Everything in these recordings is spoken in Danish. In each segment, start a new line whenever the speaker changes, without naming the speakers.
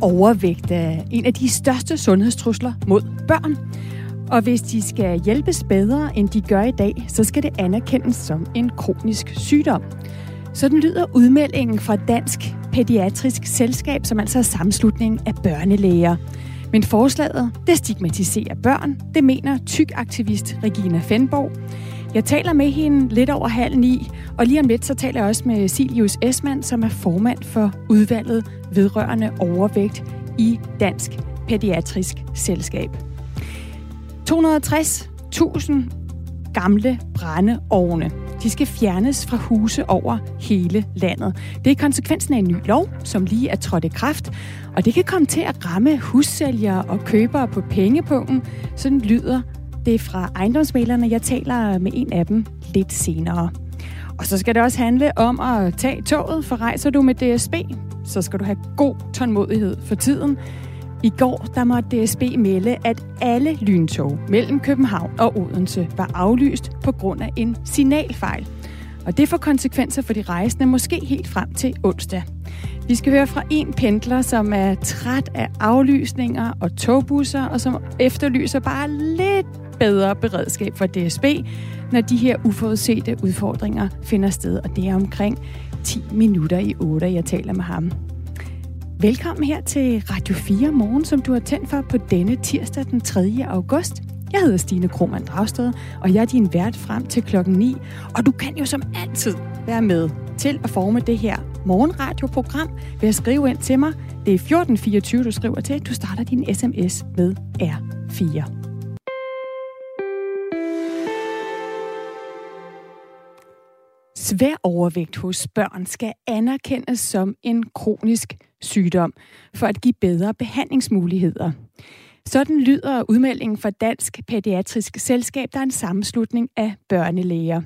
Overvægt er en af de største sundhedstrusler mod børn. Og hvis de skal hjælpes bedre, end de gør i dag, så skal det anerkendes som en kronisk sygdom. Sådan lyder udmeldingen fra Dansk Pædiatrisk Selskab, som altså er sammenslutningen af børnelæger. Men forslaget, det stigmatiserer børn, det mener tyk-aktivist Regina Fenborg. Jeg taler med hende lidt over halv ni, og lige om lidt så taler jeg også med Silius Esmand, som er formand for udvalget vedrørende overvægt i Dansk Pædiatrisk Selskab. 260.000 gamle brændeovne. De skal fjernes fra huse over hele landet. Det er konsekvensen af en ny lov, som lige er trådt i kraft, og det kan komme til at ramme hussælgere og købere på pengepunkten. Sådan lyder det fra ejendomsmalerne. Jeg taler med en af dem lidt senere. Og så skal det også handle om at tage toget, for rejser du med DSB, så skal du have god tålmodighed for tiden. I går der måtte DSB melde, at alle lyntog mellem København og Odense var aflyst på grund af en signalfejl. Og det får konsekvenser for de rejsende, måske helt frem til onsdag. Vi skal høre fra en pendler, som er træt af aflysninger og togbusser, og som efterlyser bare lidt bedre beredskab for DSB, når de her uforudsete udfordringer finder sted. Og det er omkring 10 minutter i 8, jeg taler med ham. Velkommen her til Radio 4 Morgen, som du har tændt for på denne tirsdag den 3. august. Jeg hedder Stine Krohmann Dragsted, og jeg er din vært frem til klokken 9. Og du kan jo som altid være med til at forme det her morgenradioprogram ved at skrive ind til mig. Det er 1424, du skriver til. Du starter din sms med R4. Svær overvægt hos børn skal anerkendes som en kronisk sygdom for at give bedre behandlingsmuligheder. Sådan lyder udmeldingen fra Dansk Pædiatrisk Selskab, der er en sammenslutning af børnelæger.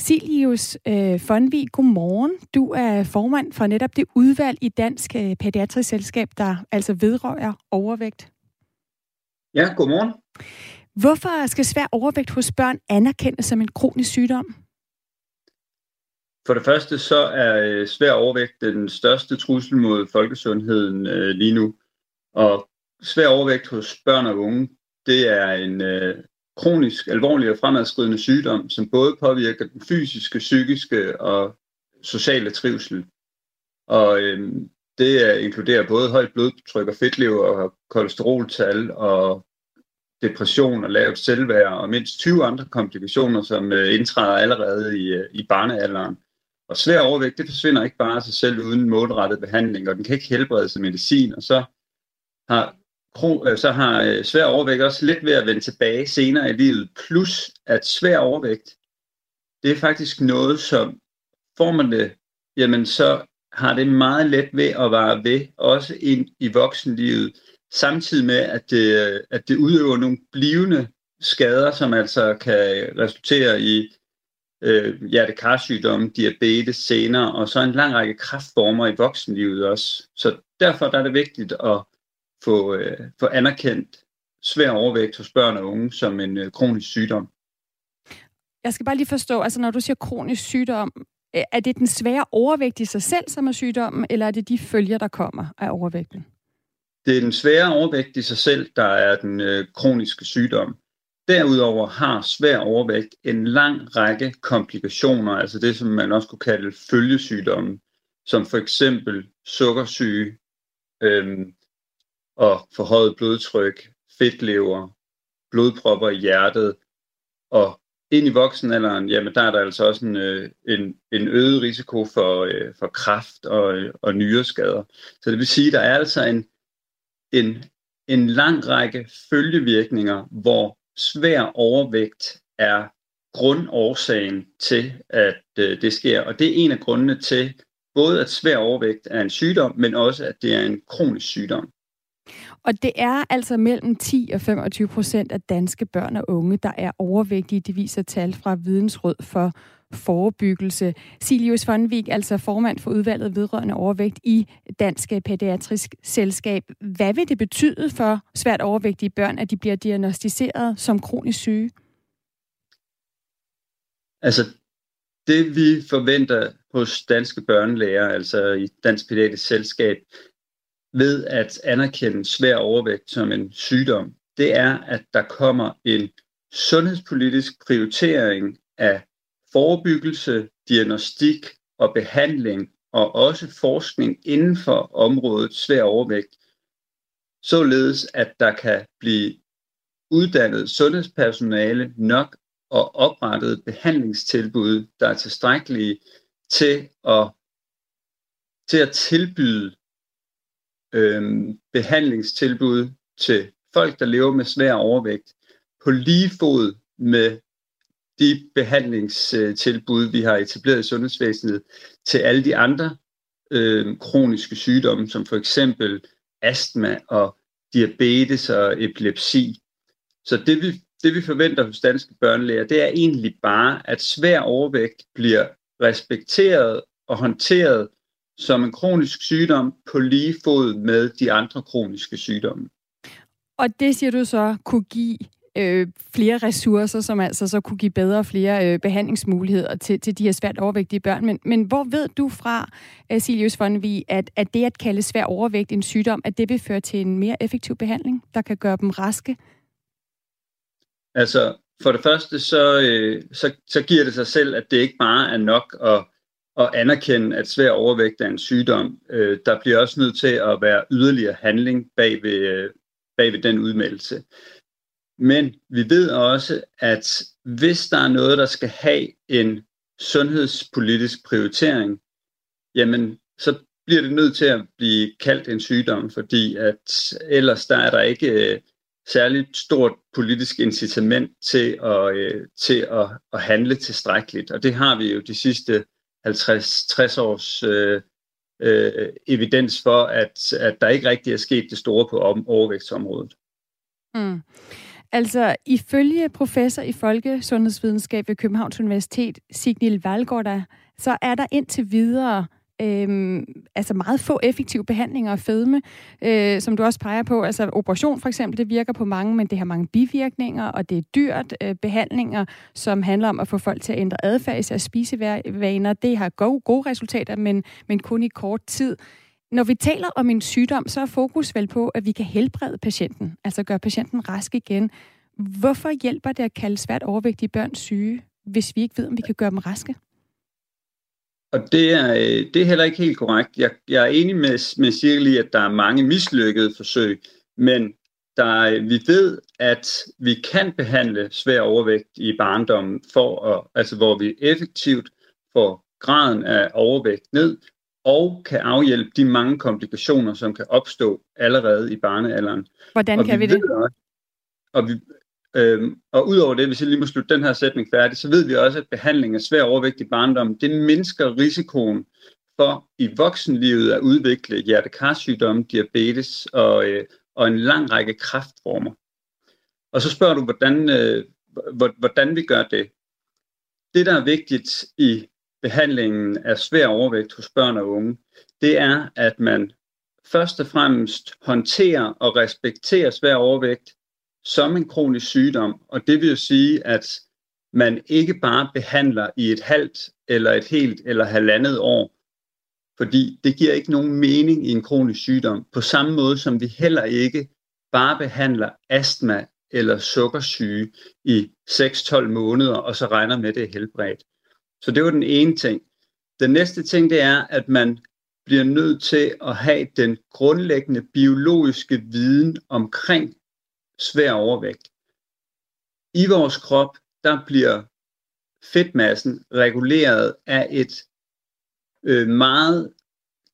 Silius øh, Fonvi, godmorgen. Du er formand for netop det udvalg i Dansk øh, Pædiatrisk Selskab, der altså vedrører overvægt.
Ja, godmorgen.
Hvorfor skal svær overvægt hos børn anerkendes som en kronisk sygdom?
For det første så er øh, svær overvægt den største trussel mod folkesundheden øh, lige nu. Og svær overvægt hos børn og unge, det er en øh, kronisk, alvorlig og fremadskridende sygdom, som både påvirker den fysiske, psykiske og sociale trivsel. Og øh, det inkluderer både højt blodtryk og fedtlever og kolesteroltal og depression og lavt selvværd og mindst 20 andre komplikationer, som øh, indtræder allerede i, øh, i barnealderen. Og svær overvægt, det forsvinder ikke bare af sig selv uden målrettet behandling, og den kan ikke helbredes af medicin, og så har, øh, så har øh, svær overvægt også lidt ved at vende tilbage senere i livet, plus at svær overvægt, det er faktisk noget, som får man det, jamen så har det meget let ved at være ved, også ind i voksenlivet, samtidig med, at det, at det udøver nogle blivende skader, som altså kan resultere i øh, hjertekarsygdomme, diabetes senere, og så en lang række kraftformer i voksenlivet også. Så derfor der er det vigtigt at få, øh, få anerkendt svær overvægt hos børn og unge som en øh, kronisk sygdom.
Jeg skal bare lige forstå, altså når du siger kronisk sygdom, er det den svære overvægt i sig selv, som er sygdommen, eller er det de følger, der kommer af overvægten?
Det er den svære overvægt i sig selv, der er den øh, kroniske sygdom. Derudover har svær overvægt en lang række komplikationer, altså det, som man også kunne kalde følgesygdomme, som for eksempel sukkersyge øhm, og forhøjet blodtryk, fedtlever, blodpropper i hjertet, og ind i voksenalderen, jamen der er der altså også en, øh, en, en øget risiko for, øh, for kræft og, og nyreskader. Så det vil sige, at der er altså en, en, en lang række følgevirkninger, hvor svær overvægt er grundårsagen til, at øh, det sker. Og det er en af grundene til, både at svær overvægt er en sygdom, men også at det er en kronisk sygdom.
Og det er altså mellem 10 og 25 procent af danske børn og unge, der er overvægtige. Det viser tal fra Vidensråd for forebyggelse. Silius Fondvik, altså formand for udvalget vedrørende overvægt i Dansk Pædiatrisk Selskab. Hvad vil det betyde for svært overvægtige børn, at de bliver diagnostiseret som kronisk syge?
Altså, det vi forventer hos danske børnelæger, altså i Dansk Pædiatrisk Selskab, ved at anerkende svær overvægt som en sygdom, det er, at der kommer en sundhedspolitisk prioritering af forebyggelse, diagnostik og behandling, og også forskning inden for området svær overvægt, således at der kan blive uddannet sundhedspersonale nok og oprettet behandlingstilbud, der er tilstrækkelige til at, til at tilbyde øhm, behandlingstilbud til folk, der lever med svær overvægt, på lige fod med de behandlingstilbud, vi har etableret i sundhedsvæsenet til alle de andre øh, kroniske sygdomme, som for eksempel astma og diabetes og epilepsi. Så det vi, det vi forventer hos danske børnelæger, det er egentlig bare, at svær overvægt bliver respekteret og håndteret som en kronisk sygdom på lige fod med de andre kroniske sygdomme.
Og det siger du så kunne give øh, flere ressourcer, som altså så kunne give bedre og flere øh, behandlingsmuligheder til, til de her svært overvægtige børn. Men, men hvor ved du fra, uh, Silius Fonvi, at, at det at kalde svær overvægt en sygdom, at det vil føre til en mere effektiv behandling, der kan gøre dem raske?
Altså, for det første, så, øh, så, så giver det sig selv, at det ikke bare er nok at, at anerkende, at svær overvægt er en sygdom. Øh, der bliver også nødt til at være yderligere handling bag ved, øh, bag ved den udmeldelse. Men vi ved også, at hvis der er noget, der skal have en sundhedspolitisk prioritering, jamen så bliver det nødt til at blive kaldt en sygdom, fordi at ellers der er der ikke øh, særligt stort politisk incitament til at, øh, til at, at handle tilstrækkeligt. Og det har vi jo de sidste 50-60 års øh, øh, evidens for, at, at der ikke rigtig er sket det store på overvægtsområdet. Mm.
Altså, ifølge professor i folkesundhedsvidenskab ved Københavns Universitet, Signil Valgård, så er der indtil videre øhm, altså meget få effektive behandlinger af fedme, øh, som du også peger på. Altså operation for eksempel, det virker på mange, men det har mange bivirkninger, og det er dyrt. Øh, behandlinger, som handler om at få folk til at ændre adfærd, især spisevaner, det har gode, gode resultater, men, men kun i kort tid. Når vi taler om en sygdom, så er fokus vel på, at vi kan helbrede patienten, altså gøre patienten rask igen. Hvorfor hjælper det at kalde svært overvægtige børn syge, hvis vi ikke ved, om vi kan gøre dem raske?
Og det er, øh, det er heller ikke helt korrekt. Jeg, jeg er enig med, med Cirkel at der er mange mislykkede forsøg, men der, øh, vi ved, at vi kan behandle svær overvægt i barndommen, for at, altså hvor vi effektivt får graden af overvægt ned, og kan afhjælpe de mange komplikationer, som kan opstå allerede i barnealderen.
Hvordan og kan vi, vi det? Også,
og, vi, øhm, og udover det, hvis jeg lige må slutte den her sætning færdig, så ved vi også, at behandling af svær overvægt i barndom, det mindsker risikoen for i voksenlivet at udvikle hjertekarsygdomme, diabetes og, øh, og en lang række kræftformer. Og så spørger du, hvordan, øh, hvordan vi gør det. Det, der er vigtigt i behandlingen af svær overvægt hos børn og unge, det er, at man først og fremmest håndterer og respekterer svær overvægt som en kronisk sygdom. Og det vil jo sige, at man ikke bare behandler i et halvt eller et helt eller halvandet år, fordi det giver ikke nogen mening i en kronisk sygdom, på samme måde som vi heller ikke bare behandler astma eller sukkersyge i 6-12 måneder, og så regner med, det er helbredt. Så det var den ene ting. Den næste ting, det er, at man bliver nødt til at have den grundlæggende biologiske viden omkring svær overvægt. I vores krop, der bliver fedtmassen reguleret af et øh, meget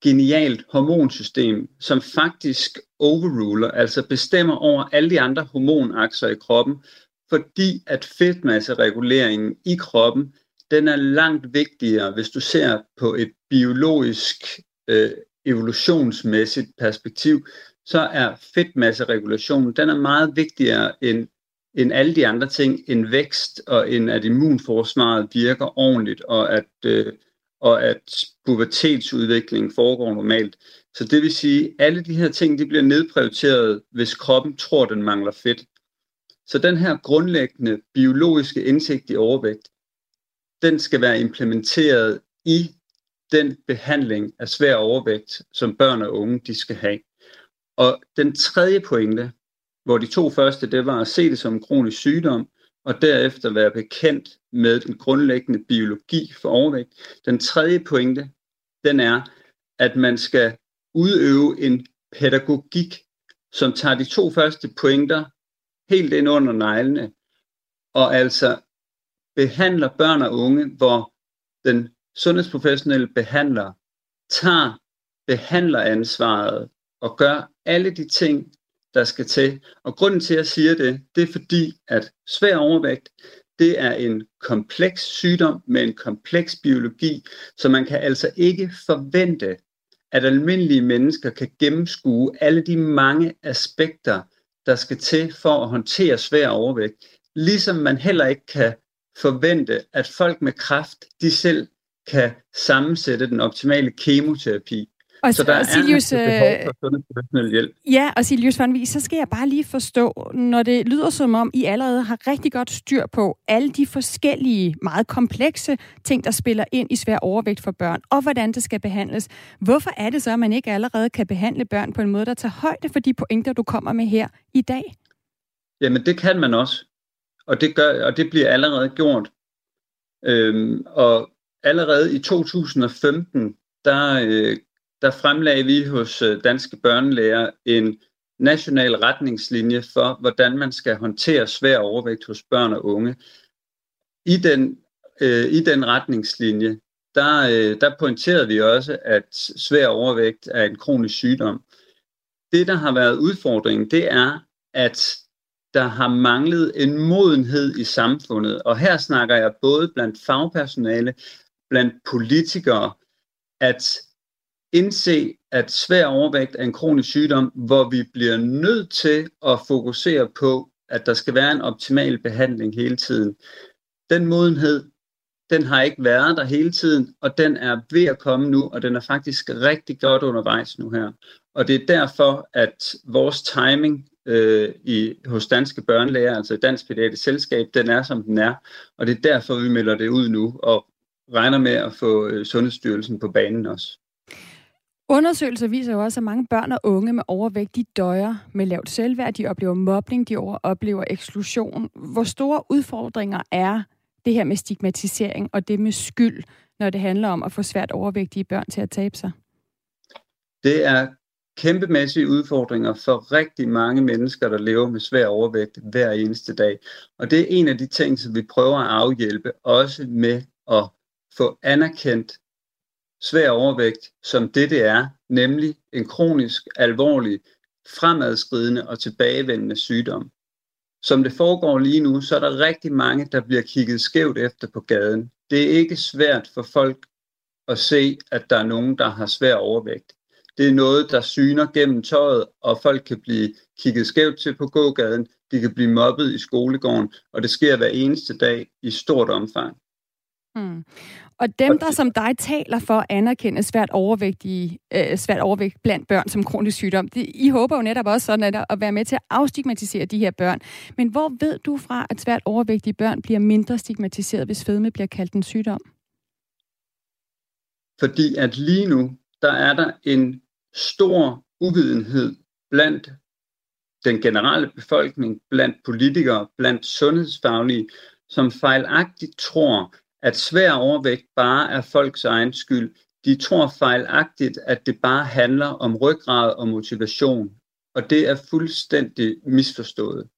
genialt hormonsystem, som faktisk overruler, altså bestemmer over alle de andre hormonakser i kroppen, fordi at fedtmassereguleringen i kroppen den er langt vigtigere, hvis du ser på et biologisk, øh, evolutionsmæssigt perspektiv, så er fedtmasseregulation, den er meget vigtigere end, end alle de andre ting, end vækst og end at immunforsvaret virker ordentligt, og at, øh, og at pubertetsudvikling foregår normalt. Så det vil sige, at alle de her ting de bliver nedprioriteret, hvis kroppen tror, den mangler fedt. Så den her grundlæggende biologiske indsigt i overvægt, den skal være implementeret i den behandling af svær overvægt, som børn og unge de skal have. Og den tredje pointe, hvor de to første, det var at se det som en kronisk sygdom, og derefter være bekendt med den grundlæggende biologi for overvægt. Den tredje pointe, den er, at man skal udøve en pædagogik, som tager de to første pointer helt ind under neglene, og altså behandler børn og unge, hvor den sundhedsprofessionelle behandler tager behandleransvaret og gør alle de ting, der skal til. Og grunden til, at jeg siger det, det er fordi, at svær overvægt, det er en kompleks sygdom med en kompleks biologi, så man kan altså ikke forvente, at almindelige mennesker kan gennemskue alle de mange aspekter, der skal til for at håndtere svær overvægt. Ligesom man heller ikke kan forvente, at folk med kræft, de selv kan sammensætte den optimale kemoterapi.
Og, så der og Silius,
er behov øh, hjælp.
Ja, og Silius Vanvi, så skal jeg bare lige forstå, når det lyder som om, I allerede har rigtig godt styr på alle de forskellige, meget komplekse ting, der spiller ind i svær overvægt for børn, og hvordan det skal behandles. Hvorfor er det så, at man ikke allerede kan behandle børn på en måde, der tager højde for de pointer, du kommer med her i dag?
Jamen, det kan man også. Og det, gør, og det bliver allerede gjort. Øhm, og allerede i 2015, der øh, der fremlagde vi hos øh, Danske Børnelæger en national retningslinje for, hvordan man skal håndtere svær overvægt hos børn og unge. I den, øh, i den retningslinje, der, øh, der pointerede vi også, at svær overvægt er en kronisk sygdom. Det, der har været udfordringen, det er, at der har manglet en modenhed i samfundet. Og her snakker jeg både blandt fagpersonale, blandt politikere, at indse, at svær overvægt er en kronisk sygdom, hvor vi bliver nødt til at fokusere på, at der skal være en optimal behandling hele tiden. Den modenhed, den har ikke været der hele tiden, og den er ved at komme nu, og den er faktisk rigtig godt undervejs nu her. Og det er derfor, at vores timing øh, i, hos danske børnelæger, altså Dansk Pædiatrisk Selskab, den er som den er, og det er derfor, vi melder det ud nu, og regner med at få øh, Sundhedsstyrelsen på banen også.
Undersøgelser viser jo også, at mange børn og unge med overvægt, de døjer med lavt selvværd, de oplever mobning, de oplever eksklusion. Hvor store udfordringer er det her med stigmatisering og det med skyld, når det handler om at få svært overvægtige børn til at tabe sig?
Det er kæmpemæssige udfordringer for rigtig mange mennesker, der lever med svær overvægt hver eneste dag. Og det er en af de ting, som vi prøver at afhjælpe, også med at få anerkendt svær overvægt, som det det er, nemlig en kronisk, alvorlig, fremadskridende og tilbagevendende sygdom. Som det foregår lige nu, så er der rigtig mange, der bliver kigget skævt efter på gaden. Det er ikke svært for folk at se, at der er nogen, der har svær overvægt. Det er noget, der syner gennem tøjet, og folk kan blive kigget skævt til på gågaden. De kan blive mobbet i skolegården, og det sker hver eneste dag i stort omfang.
Hmm. Og dem, der som dig taler for at anerkende svært, overvægtige, øh, svært overvægt blandt børn som kronisk sygdom, de, I håber jo netop også sådan at, at være med til at afstigmatisere de her børn. Men hvor ved du fra, at svært overvægtige børn bliver mindre stigmatiseret, hvis fedme bliver kaldt en sygdom?
Fordi at lige nu, der er der en stor uvidenhed blandt den generelle befolkning, blandt politikere, blandt sundhedsfaglige, som fejlagtigt tror, at svær overvægt bare er folks egen skyld. De tror fejlagtigt, at det bare handler om ryggrad og motivation. Og det er fuldstændig misforstået.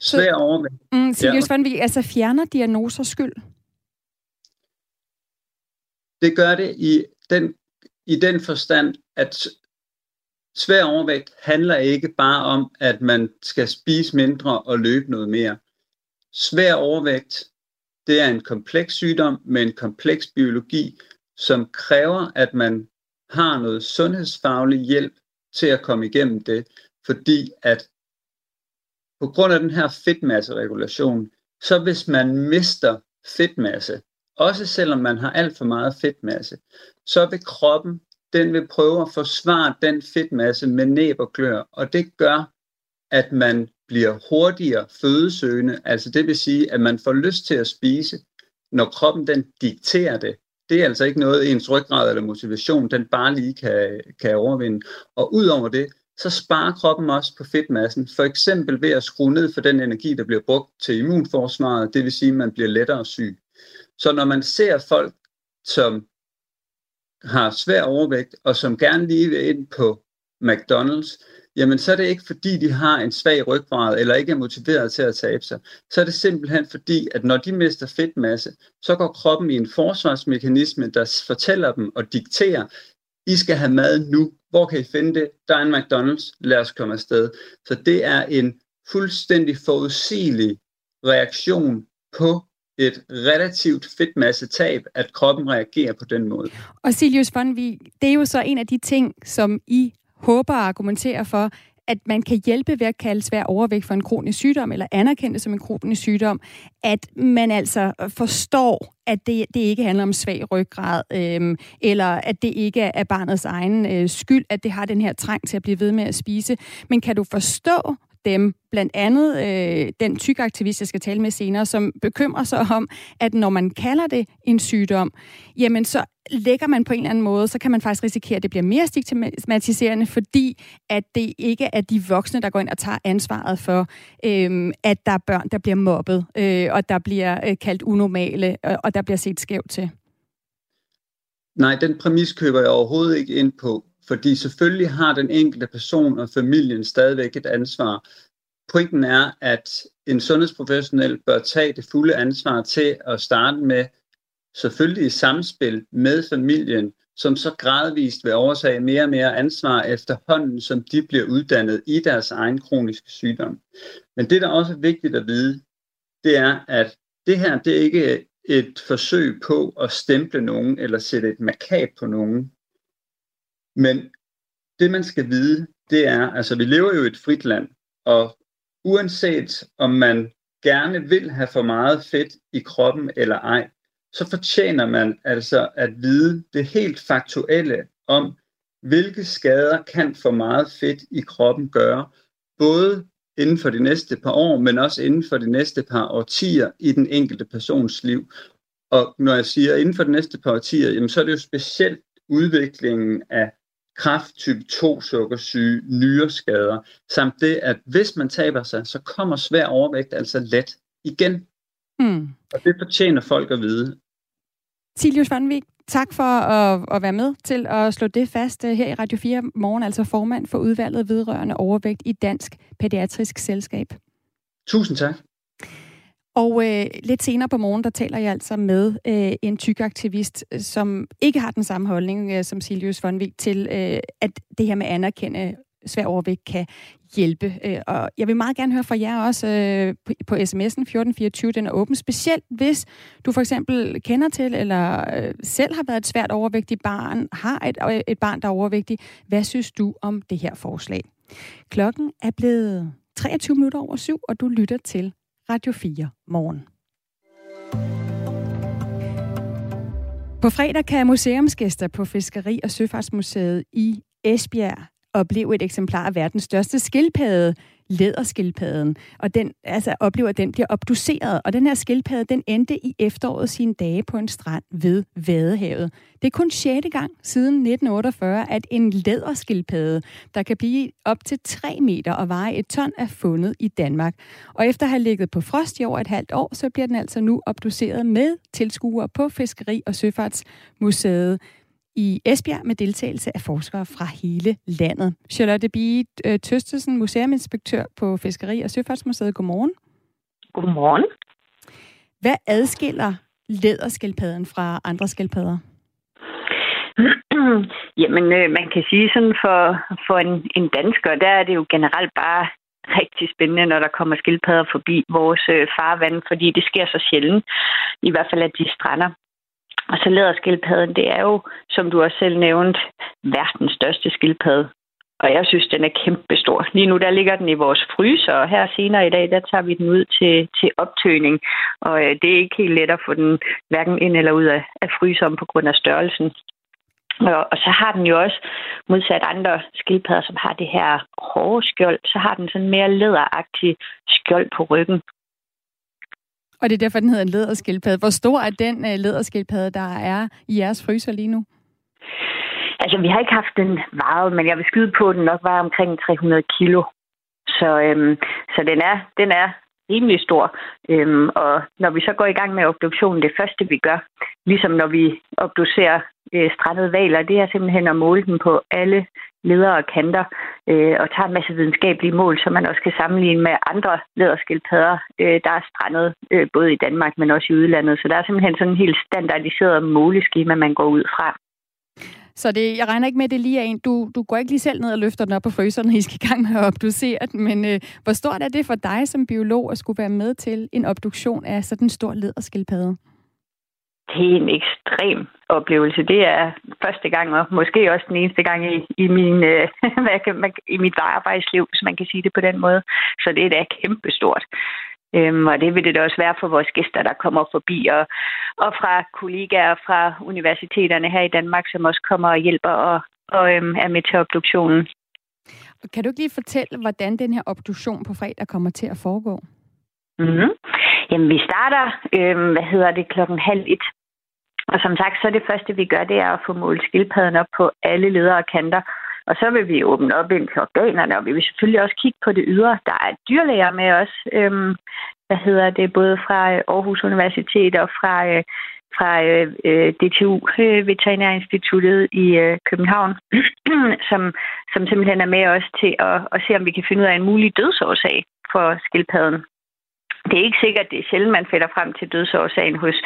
Svær så, overvægt.
Mm, Silius ja. vi altså fjerner diagnoser skyld?
Det gør det i den, i den forstand, at svær overvægt handler ikke bare om, at man skal spise mindre og løbe noget mere. Svær overvægt det er en kompleks sygdom med en kompleks biologi, som kræver, at man har noget sundhedsfaglig hjælp til at komme igennem det, fordi at på grund af den her fedtmasseregulation, så hvis man mister fedtmasse, også selvom man har alt for meget fedtmasse, så vil kroppen, den vil prøve at forsvare den fedtmasse med næb og klør, og det gør, at man bliver hurtigere fødesøgende, altså det vil sige, at man får lyst til at spise, når kroppen den dikterer det. Det er altså ikke noget, ens ryggrad eller motivation, den bare lige kan, kan overvinde. Og udover det, så sparer kroppen også på fedtmassen. For eksempel ved at skrue ned for den energi, der bliver brugt til immunforsvaret, det vil sige, at man bliver lettere syg. Så når man ser folk, som har svær overvægt, og som gerne lige vil ind på McDonald's, jamen så er det ikke fordi, de har en svag ryggrad, eller ikke er motiveret til at tabe sig. Så er det simpelthen fordi, at når de mister fedtmasse, så går kroppen i en forsvarsmekanisme, der fortæller dem og dikterer, I skal have mad nu. Hvor kan I finde det? Der er en McDonald's. Lad os komme afsted. Så det er en fuldstændig forudsigelig reaktion på et relativt fedtmassetab, at kroppen reagerer på den måde.
Og Silius von det er jo så en af de ting, som I håber at argumentere for, at man kan hjælpe ved at kalde svær overvægt for en kronisk sygdom, eller anerkende det som en kronisk sygdom, at man altså forstår, at det, det ikke handler om svag ryggrad, øhm, eller at det ikke er barnets egen øh, skyld, at det har den her trang til at blive ved med at spise. Men kan du forstå dem, blandt andet øh, den tykaktivist, jeg skal tale med senere, som bekymrer sig om, at når man kalder det en sygdom, jamen så lægger man på en eller anden måde, så kan man faktisk risikere, at det bliver mere stigmatiserende, fordi at det ikke er de voksne, der går ind og tager ansvaret for, øh, at der er børn, der bliver mobbet, øh, og der bliver øh, kaldt unormale, og, og der bliver set skævt til.
Nej, den præmis køber jeg overhovedet ikke ind på. Fordi selvfølgelig har den enkelte person og familien stadigvæk et ansvar. Pointen er, at en sundhedsprofessionel bør tage det fulde ansvar til at starte med, selvfølgelig i samspil med familien, som så gradvist vil overtage mere og mere ansvar efterhånden, som de bliver uddannet i deres egen kroniske sygdom. Men det, der også er vigtigt at vide, det er, at det her det er ikke et forsøg på at stemple nogen eller sætte et markat på nogen. Men det, man skal vide, det er, altså vi lever jo i et frit land, og uanset om man gerne vil have for meget fedt i kroppen eller ej, så fortjener man altså at vide det helt faktuelle om, hvilke skader kan for meget fedt i kroppen gøre, både inden for de næste par år, men også inden for de næste par årtier i den enkelte persons liv. Og når jeg siger inden for de næste par årtier, jamen så er det jo specielt udviklingen af kraft, type 2 sukkersyge, nyreskader, samt det, at hvis man taber sig, så kommer svær overvægt altså let igen. Mm. Og det fortjener folk at vide.
Tilius Vanvik, tak for at, at være med til at slå det fast her i Radio 4 morgen, altså formand for udvalget vedrørende overvægt i Dansk Pædiatrisk Selskab.
Tusind tak.
Og øh, lidt senere på morgen, der taler jeg altså med øh, en tykaktivist, øh, som ikke har den samme holdning øh, som Silius Vonvik til, øh, at det her med at anerkende svær overvægt kan hjælpe. Øh, og jeg vil meget gerne høre fra jer også øh, på, på sms'en 1424. Den er åben, specielt hvis du for eksempel kender til eller øh, selv har været et svært overvægtigt barn, har et, øh, et barn, der er overvægtig. Hvad synes du om det her forslag? Klokken er blevet 23 minutter over syv, og du lytter til Radio 4 morgen. På fredag kan museumsgæster på Fiskeri- og Søfartsmuseet i Esbjerg opleve et eksemplar af verdens største skildpadde, læderskildpadden, og den altså, oplever, at den bliver obduceret. Og den her skildpadde, den endte i efteråret sine dage på en strand ved Vadehavet. Det er kun 6. gang siden 1948, at en læderskildpadde, der kan blive op til 3 meter og veje et ton, er fundet i Danmark. Og efter at have ligget på frost i over et halvt år, så bliver den altså nu obduceret med tilskuere på Fiskeri- og Søfartsmuseet i Esbjerg med deltagelse af forskere fra hele landet. Charlotte Bie øh, Tøstesen, museuminspektør på Fiskeri- og Søfartsmuseet. Godmorgen.
Godmorgen.
Hvad adskiller læderskildpadden fra andre skildpadder?
Jamen, øh, man kan sige sådan for, for en, en dansker, der er det jo generelt bare rigtig spændende, når der kommer skildpadder forbi vores øh, farvand, fordi det sker så sjældent. I hvert fald, at de strander. Og så læderskildpadden, det er jo, som du også selv nævnte, verdens største skildpadde. Og jeg synes, den er kæmpestor. Lige nu der ligger den i vores fryser, og her senere i dag, der tager vi den ud til, til optøning. Og øh, det er ikke helt let at få den hverken ind eller ud af, af fryseren på grund af størrelsen. Og, og så har den jo også, modsat andre skildpadder, som har det her hårde skjold, så har den sådan mere læderagtig skjold på ryggen.
Og det er derfor, den hedder en læderskildpadde. Hvor stor er den øh, læderskildpadde, der er i jeres fryser lige nu?
Altså, vi har ikke haft den meget, men jeg vil skyde på, at den nok var omkring 300 kilo. Så, øhm, så den, er, den er rimelig stor. Øhm, og når vi så går i gang med obduktionen, det første vi gør, ligesom når vi obducerer øh, strandede valer, det er simpelthen at måle dem på alle ledere og kanter øh, og tager en masse videnskabelige mål, som man også kan sammenligne med andre lederskildpadder, øh, der er strandet øh, både i Danmark, men også i udlandet. Så der er simpelthen sådan en helt standardiseret måleskema, man går ud fra.
Så det, jeg regner ikke med, at det lige er en. Du, du går ikke lige selv ned og løfter den op på fryseren, når I skal i gang med at obducere den. Men øh, hvor stort er det for dig som biolog at skulle være med til en obduktion af sådan en stor lederskildpadde?
Det er en ekstrem oplevelse. Det er første gang, og måske også den eneste gang i, i, min, øh, hvad kan man, i mit arbejdsliv, hvis man kan sige det på den måde. Så det er da kæmpestort. Øhm, og det vil det også være for vores gæster, der kommer forbi, og, og fra kollegaer fra universiteterne her i Danmark, som også kommer og hjælper og, og øhm, er med til obduktionen.
Kan du ikke lige fortælle, hvordan den her obduktion på fredag kommer til at foregå?
Mm-hmm. Jamen, vi starter, øhm, hvad hedder det, klokken halv et. Og som sagt, så det første, vi gør, det er at få målt skildpadden op på alle ledere og kanter, og så vil vi åbne op ind til organerne, og vi vil selvfølgelig også kigge på det ydre. Der er dyrlæger med os, øhm, hvad hedder det, både fra øh, Aarhus Universitet og fra, øh, fra øh, øh DTU, øh, Veterinærinstituttet i øh, København, som, som simpelthen er med os til at, at se, om vi kan finde ud af en mulig dødsårsag for skildpadden. Det er ikke sikkert, det er sjældent, man finder frem til dødsårsagen hos,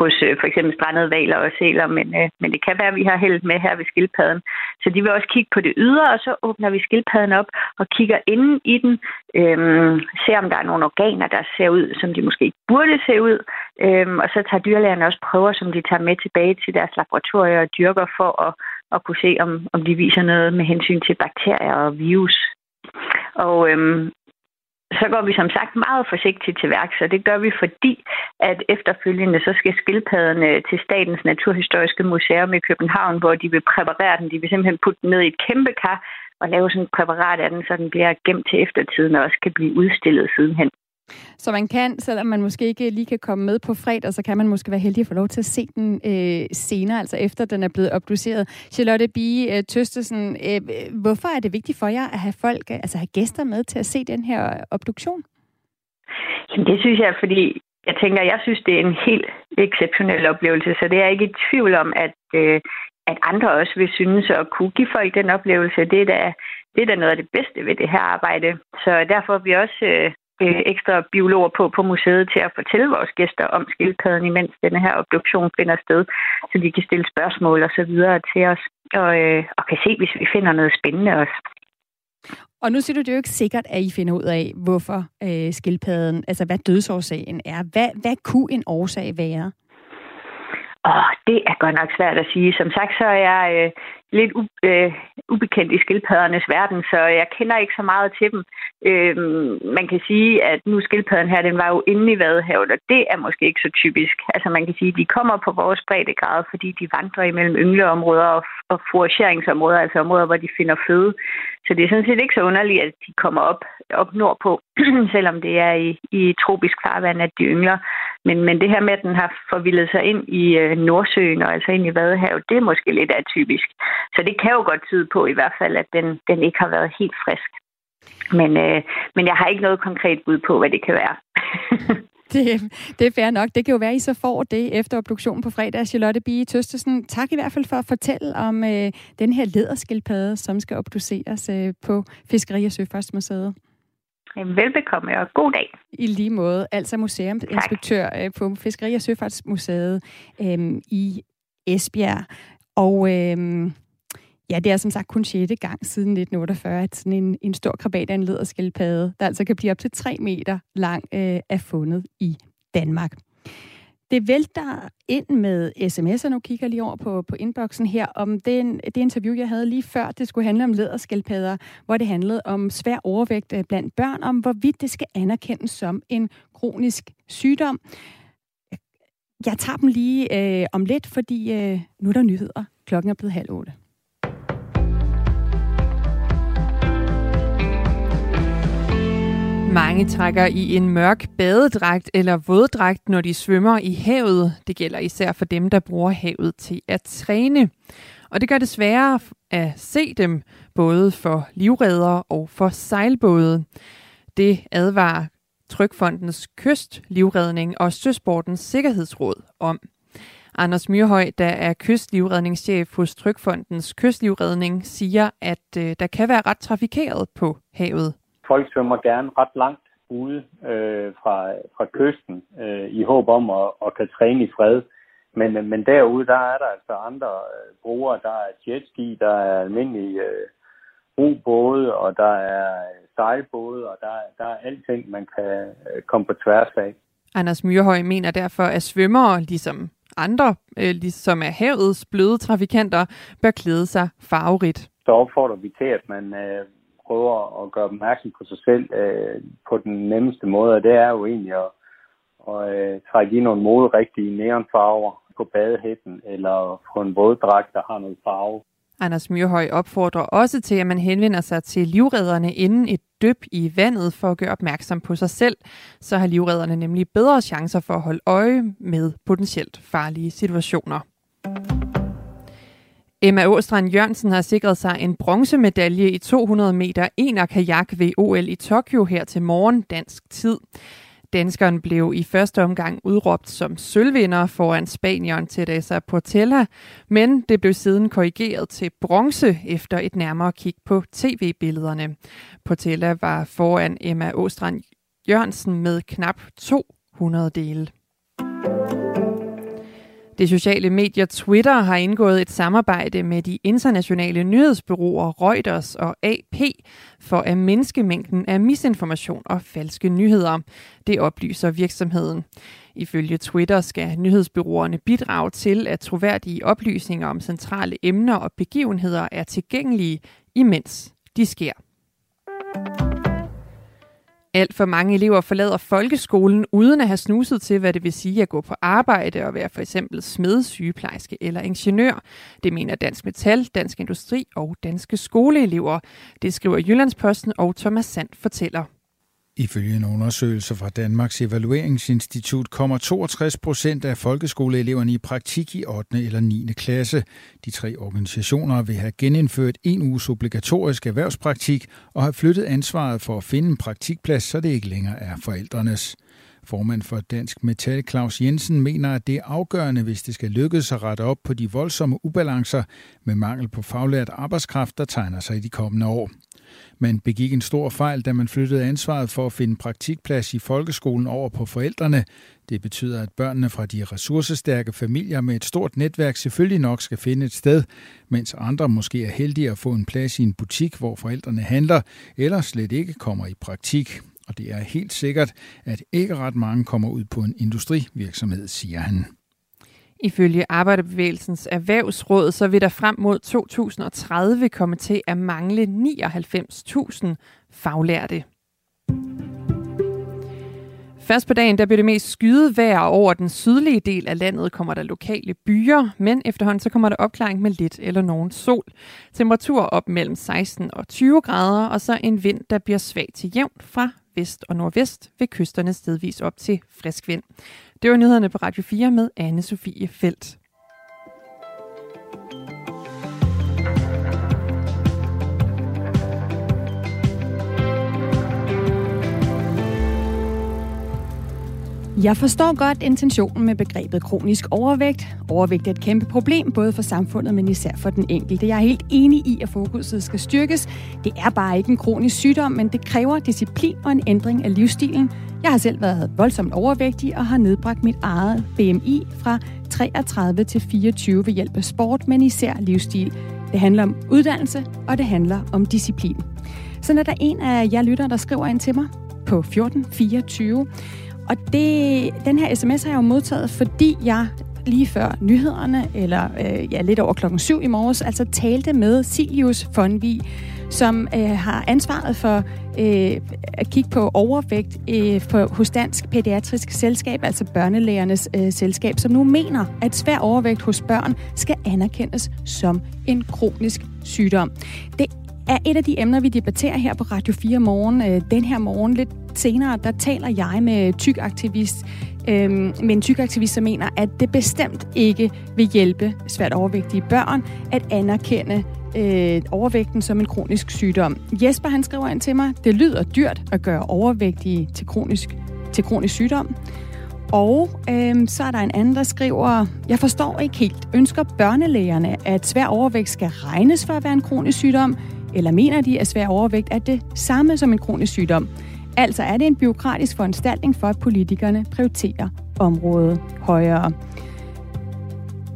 hos øh, for eksempel strandede valer og sæler, men, øh, men det kan være, at vi har held med her ved skildpadden. Så de vil også kigge på det ydre, og så åbner vi skildpadden op og kigger inden i den, øhm, ser om der er nogle organer, der ser ud, som de måske ikke burde se ud, øhm, og så tager dyrlægerne også prøver, som de tager med tilbage til deres laboratorier og dyrker for at, at kunne se, om, om de viser noget med hensyn til bakterier og virus. Og, øhm, så går vi som sagt meget forsigtigt til værks, og det gør vi, fordi at efterfølgende så skal skildpadderne til Statens Naturhistoriske Museum i København, hvor de vil præparere den. De vil simpelthen putte den ned i et kæmpe kar og lave sådan et præparat af den, så den bliver gemt til eftertiden og også kan blive udstillet sidenhen.
Så man kan, selvom man måske ikke lige kan komme med på fredag, så kan man måske være heldig at få lov til at se den øh, senere, altså efter den er blevet obduceret. Charlotte Bie øh, Tøstesen, øh, hvorfor er det vigtigt for jer at have folk, øh, altså have gæster med til at se den her obduktion?
Jamen, det synes jeg, fordi jeg tænker, jeg synes, det er en helt exceptionel oplevelse, så det er jeg ikke i tvivl om, at, øh, at andre også vil synes at kunne give folk den oplevelse. Det er da, det er da noget af det bedste ved det her arbejde. Så derfor er vi også øh, øh, ekstra biologer på på museet til at fortælle vores gæster om skildpadden, imens denne her obduktion finder sted, så de kan stille spørgsmål og så videre til os, og, øh, og kan se, hvis vi finder noget spændende også.
Og nu siger du, det er jo ikke sikkert, at I finder ud af, hvorfor øh, skildpadden, altså hvad dødsårsagen er. Hvad, hvad kunne en årsag være?
Åh, det er godt nok svært at sige. Som sagt, så er jeg øh, lidt u- øh, ubekendt i skildpaddernes verden, så jeg kender ikke så meget til dem. Øh, man kan sige, at nu skildpadden her, den var jo inde i Vadehavet, og det er måske ikke så typisk. Altså man kan sige, at de kommer på vores breddegrad, fordi de vandrer imellem yngleområder og, og forageringsområder, altså områder, hvor de finder føde. Så det er sådan set ikke så underligt, at de kommer op, op nordpå, selvom det er i, i tropisk farvand, at de yngler. Men, men det her med, at den har forvildet sig ind i øh, Nordsøen og altså ind i Vadehavet, det er måske lidt atypisk. Så det kan jo godt tyde på i hvert fald, at den, den ikke har været helt frisk. Men, øh, men jeg har ikke noget konkret bud på, hvad det kan være.
det, det er fair nok. Det kan jo være, I så får det efter obduktionen på fredag. Charlotte Bie Tøstesen, tak i hvert fald for at fortælle om øh, den her lederskildpadde, som skal obduceres øh, på Fiskeri- og Søfartsmuseet.
Velbekomme og god dag.
I lige måde. Altså museumsinspektør tak. Øh, på Fiskeri- og Søfartsmuseet øh, i Esbjerg. Og øh, ja, det er som sagt kun 6. gang siden 1948, at sådan en, en stor krabat af en lederskildpadde, der altså kan blive op til 3 meter lang, øh, er fundet i Danmark. Det vælter ind med sms'er. Nu kigger jeg lige over på, på inboxen her, om den, det interview, jeg havde lige før, det skulle handle om lederskildpadder, hvor det handlede om svær overvægt øh, blandt børn, om hvorvidt det skal anerkendes som en kronisk sygdom. Jeg tager dem lige øh, om lidt, fordi øh, nu er der nyheder. Klokken er blevet halv otte.
Mange trækker i en mørk badedragt eller våddragt, når de svømmer i havet. Det gælder især for dem, der bruger havet til at træne. Og det gør det sværere at se dem, både for livredder og for sejlbåde. Det advarer Trykfondens Kystlivredning og Søsportens Sikkerhedsråd om. Anders Myrhøj, der er kystlivredningschef hos Trykfondens Kystlivredning, siger, at øh, der kan være ret trafikeret på havet.
Folk svømmer gerne ret langt ude øh, fra, fra kysten øh, i håb om at, at kan træne i fred. Men, men derude, der er der altså andre øh, brugere. Der er jetski, der er almindelige øh, ubåde, og der er sejlbåde, og der, der er alting, man kan øh, komme på tværs af.
Anders Myrhøj mener derfor, at svømmere, ligesom andre, øh, ligesom er havets bløde trafikanter, bør klæde sig farverigt.
Så opfordrer vi til, at man øh, prøver at gøre opmærksom på sig selv øh, på den nemmeste måde, og det er jo egentlig at, at øh, trække i nogle moderigtige neonfarver på badehætten, eller på en våddragt, der har noget farve.
Anders Myrhøj opfordrer også til, at man henvender sig til livredderne inden et dyb i vandet for at gøre opmærksom på sig selv. Så har livredderne nemlig bedre chancer for at holde øje med potentielt farlige situationer. Emma Åstrand Jørgensen har sikret sig en bronzemedalje i 200 meter ener kajak ved OL i Tokyo her til morgen dansk tid. Danskeren blev i første omgang udråbt som sølvvinder foran Spanieren Teresa Portella, men det blev siden korrigeret til bronze efter et nærmere kig på tv-billederne. Portella var foran Emma Åstrand Jørgensen med knap 200 dele. Det sociale medier Twitter har indgået et samarbejde med de internationale nyhedsbyråer Reuters og AP for at mindske mængden af misinformation og falske nyheder. Det oplyser virksomheden. Ifølge Twitter skal nyhedsbyråerne bidrage til, at troværdige oplysninger om centrale emner og begivenheder er tilgængelige, imens de sker. Alt for mange elever forlader folkeskolen uden at have snuset til, hvad det vil sige at gå på arbejde og være for eksempel smed, sygeplejerske eller ingeniør. Det mener Dansk Metal, Dansk Industri og danske skoleelever. Det skriver Jyllandsposten og Thomas Sand fortæller.
Ifølge en undersøgelse fra Danmarks Evalueringsinstitut kommer 62 procent af folkeskoleeleverne i praktik i 8. eller 9. klasse. De tre organisationer vil have genindført en uges obligatorisk erhvervspraktik og have flyttet ansvaret for at finde en praktikplads, så det ikke længere er forældrenes. Formand for Dansk Metal Claus Jensen mener, at det er afgørende, hvis det skal lykkes at rette op på de voldsomme ubalancer med mangel på faglært arbejdskraft, der tegner sig i de kommende år. Man begik en stor fejl, da man flyttede ansvaret for at finde praktikplads i folkeskolen over på forældrene. Det betyder, at børnene fra de ressourcestærke familier med et stort netværk selvfølgelig nok skal finde et sted, mens andre måske er heldige at få en plads i en butik, hvor forældrene handler, eller slet ikke kommer i praktik. Og det er helt sikkert, at ikke ret mange kommer ud på en industrivirksomhed, siger han.
Ifølge Arbejderbevægelsens Erhvervsråd, så vil der frem mod 2030 komme til at mangle 99.000 faglærte. Først på dagen, der bliver det mest skyde vejr over den sydlige del af landet, kommer der lokale byer, men efterhånden så kommer der opklaring med lidt eller nogen sol. Temperatur op mellem 16 og 20 grader, og så en vind, der bliver svag til jævn fra vest og nordvest ved kysterne stedvis op til frisk vind. Det var nyhederne på Radio 4 med anne Sofie Felt.
Jeg forstår godt intentionen med begrebet kronisk overvægt. Overvægt er et kæmpe problem, både for samfundet, men især for den enkelte. Jeg er helt enig i, at fokuset skal styrkes. Det er bare ikke en kronisk sygdom, men det kræver disciplin og en ændring af livsstilen. Jeg har selv været voldsomt overvægtig og har nedbragt mit eget BMI fra 33 til 24 ved hjælp af sport, men især livsstil. Det handler om uddannelse, og det handler om disciplin. Så er der en af jer lytter, der skriver ind til mig på 1424. Og det, den her sms har jeg jo modtaget, fordi jeg lige før nyhederne, eller øh, ja, lidt over klokken 7 i morges, altså talte med Silius Fonvi, som øh, har ansvaret for øh, at kigge på overvægt øh, for, hos Dansk Pædiatrisk Selskab, altså børnelægernes øh, selskab, som nu mener, at svær overvægt hos børn skal anerkendes som en kronisk sygdom. Det er et af de emner, vi debatterer her på Radio 4 morgen, øh, den her morgen, lidt Lidt senere, der taler jeg med tykaktivist, øh, med en tykaktivist, som mener, at det bestemt ikke vil hjælpe svært overvægtige børn at anerkende øh, overvægten som en kronisk sygdom. Jesper han skriver ind til mig, det lyder dyrt at gøre overvægtige til kronisk, til kronisk sygdom. Og øh, så er der en anden, der skriver, jeg forstår ikke helt, ønsker børnelægerne, at svær overvægt skal regnes for at være en kronisk sygdom, eller mener de, at svær overvægt er det samme som en kronisk sygdom? Altså er det en byråkratisk foranstaltning for, at politikerne prioriterer området højere.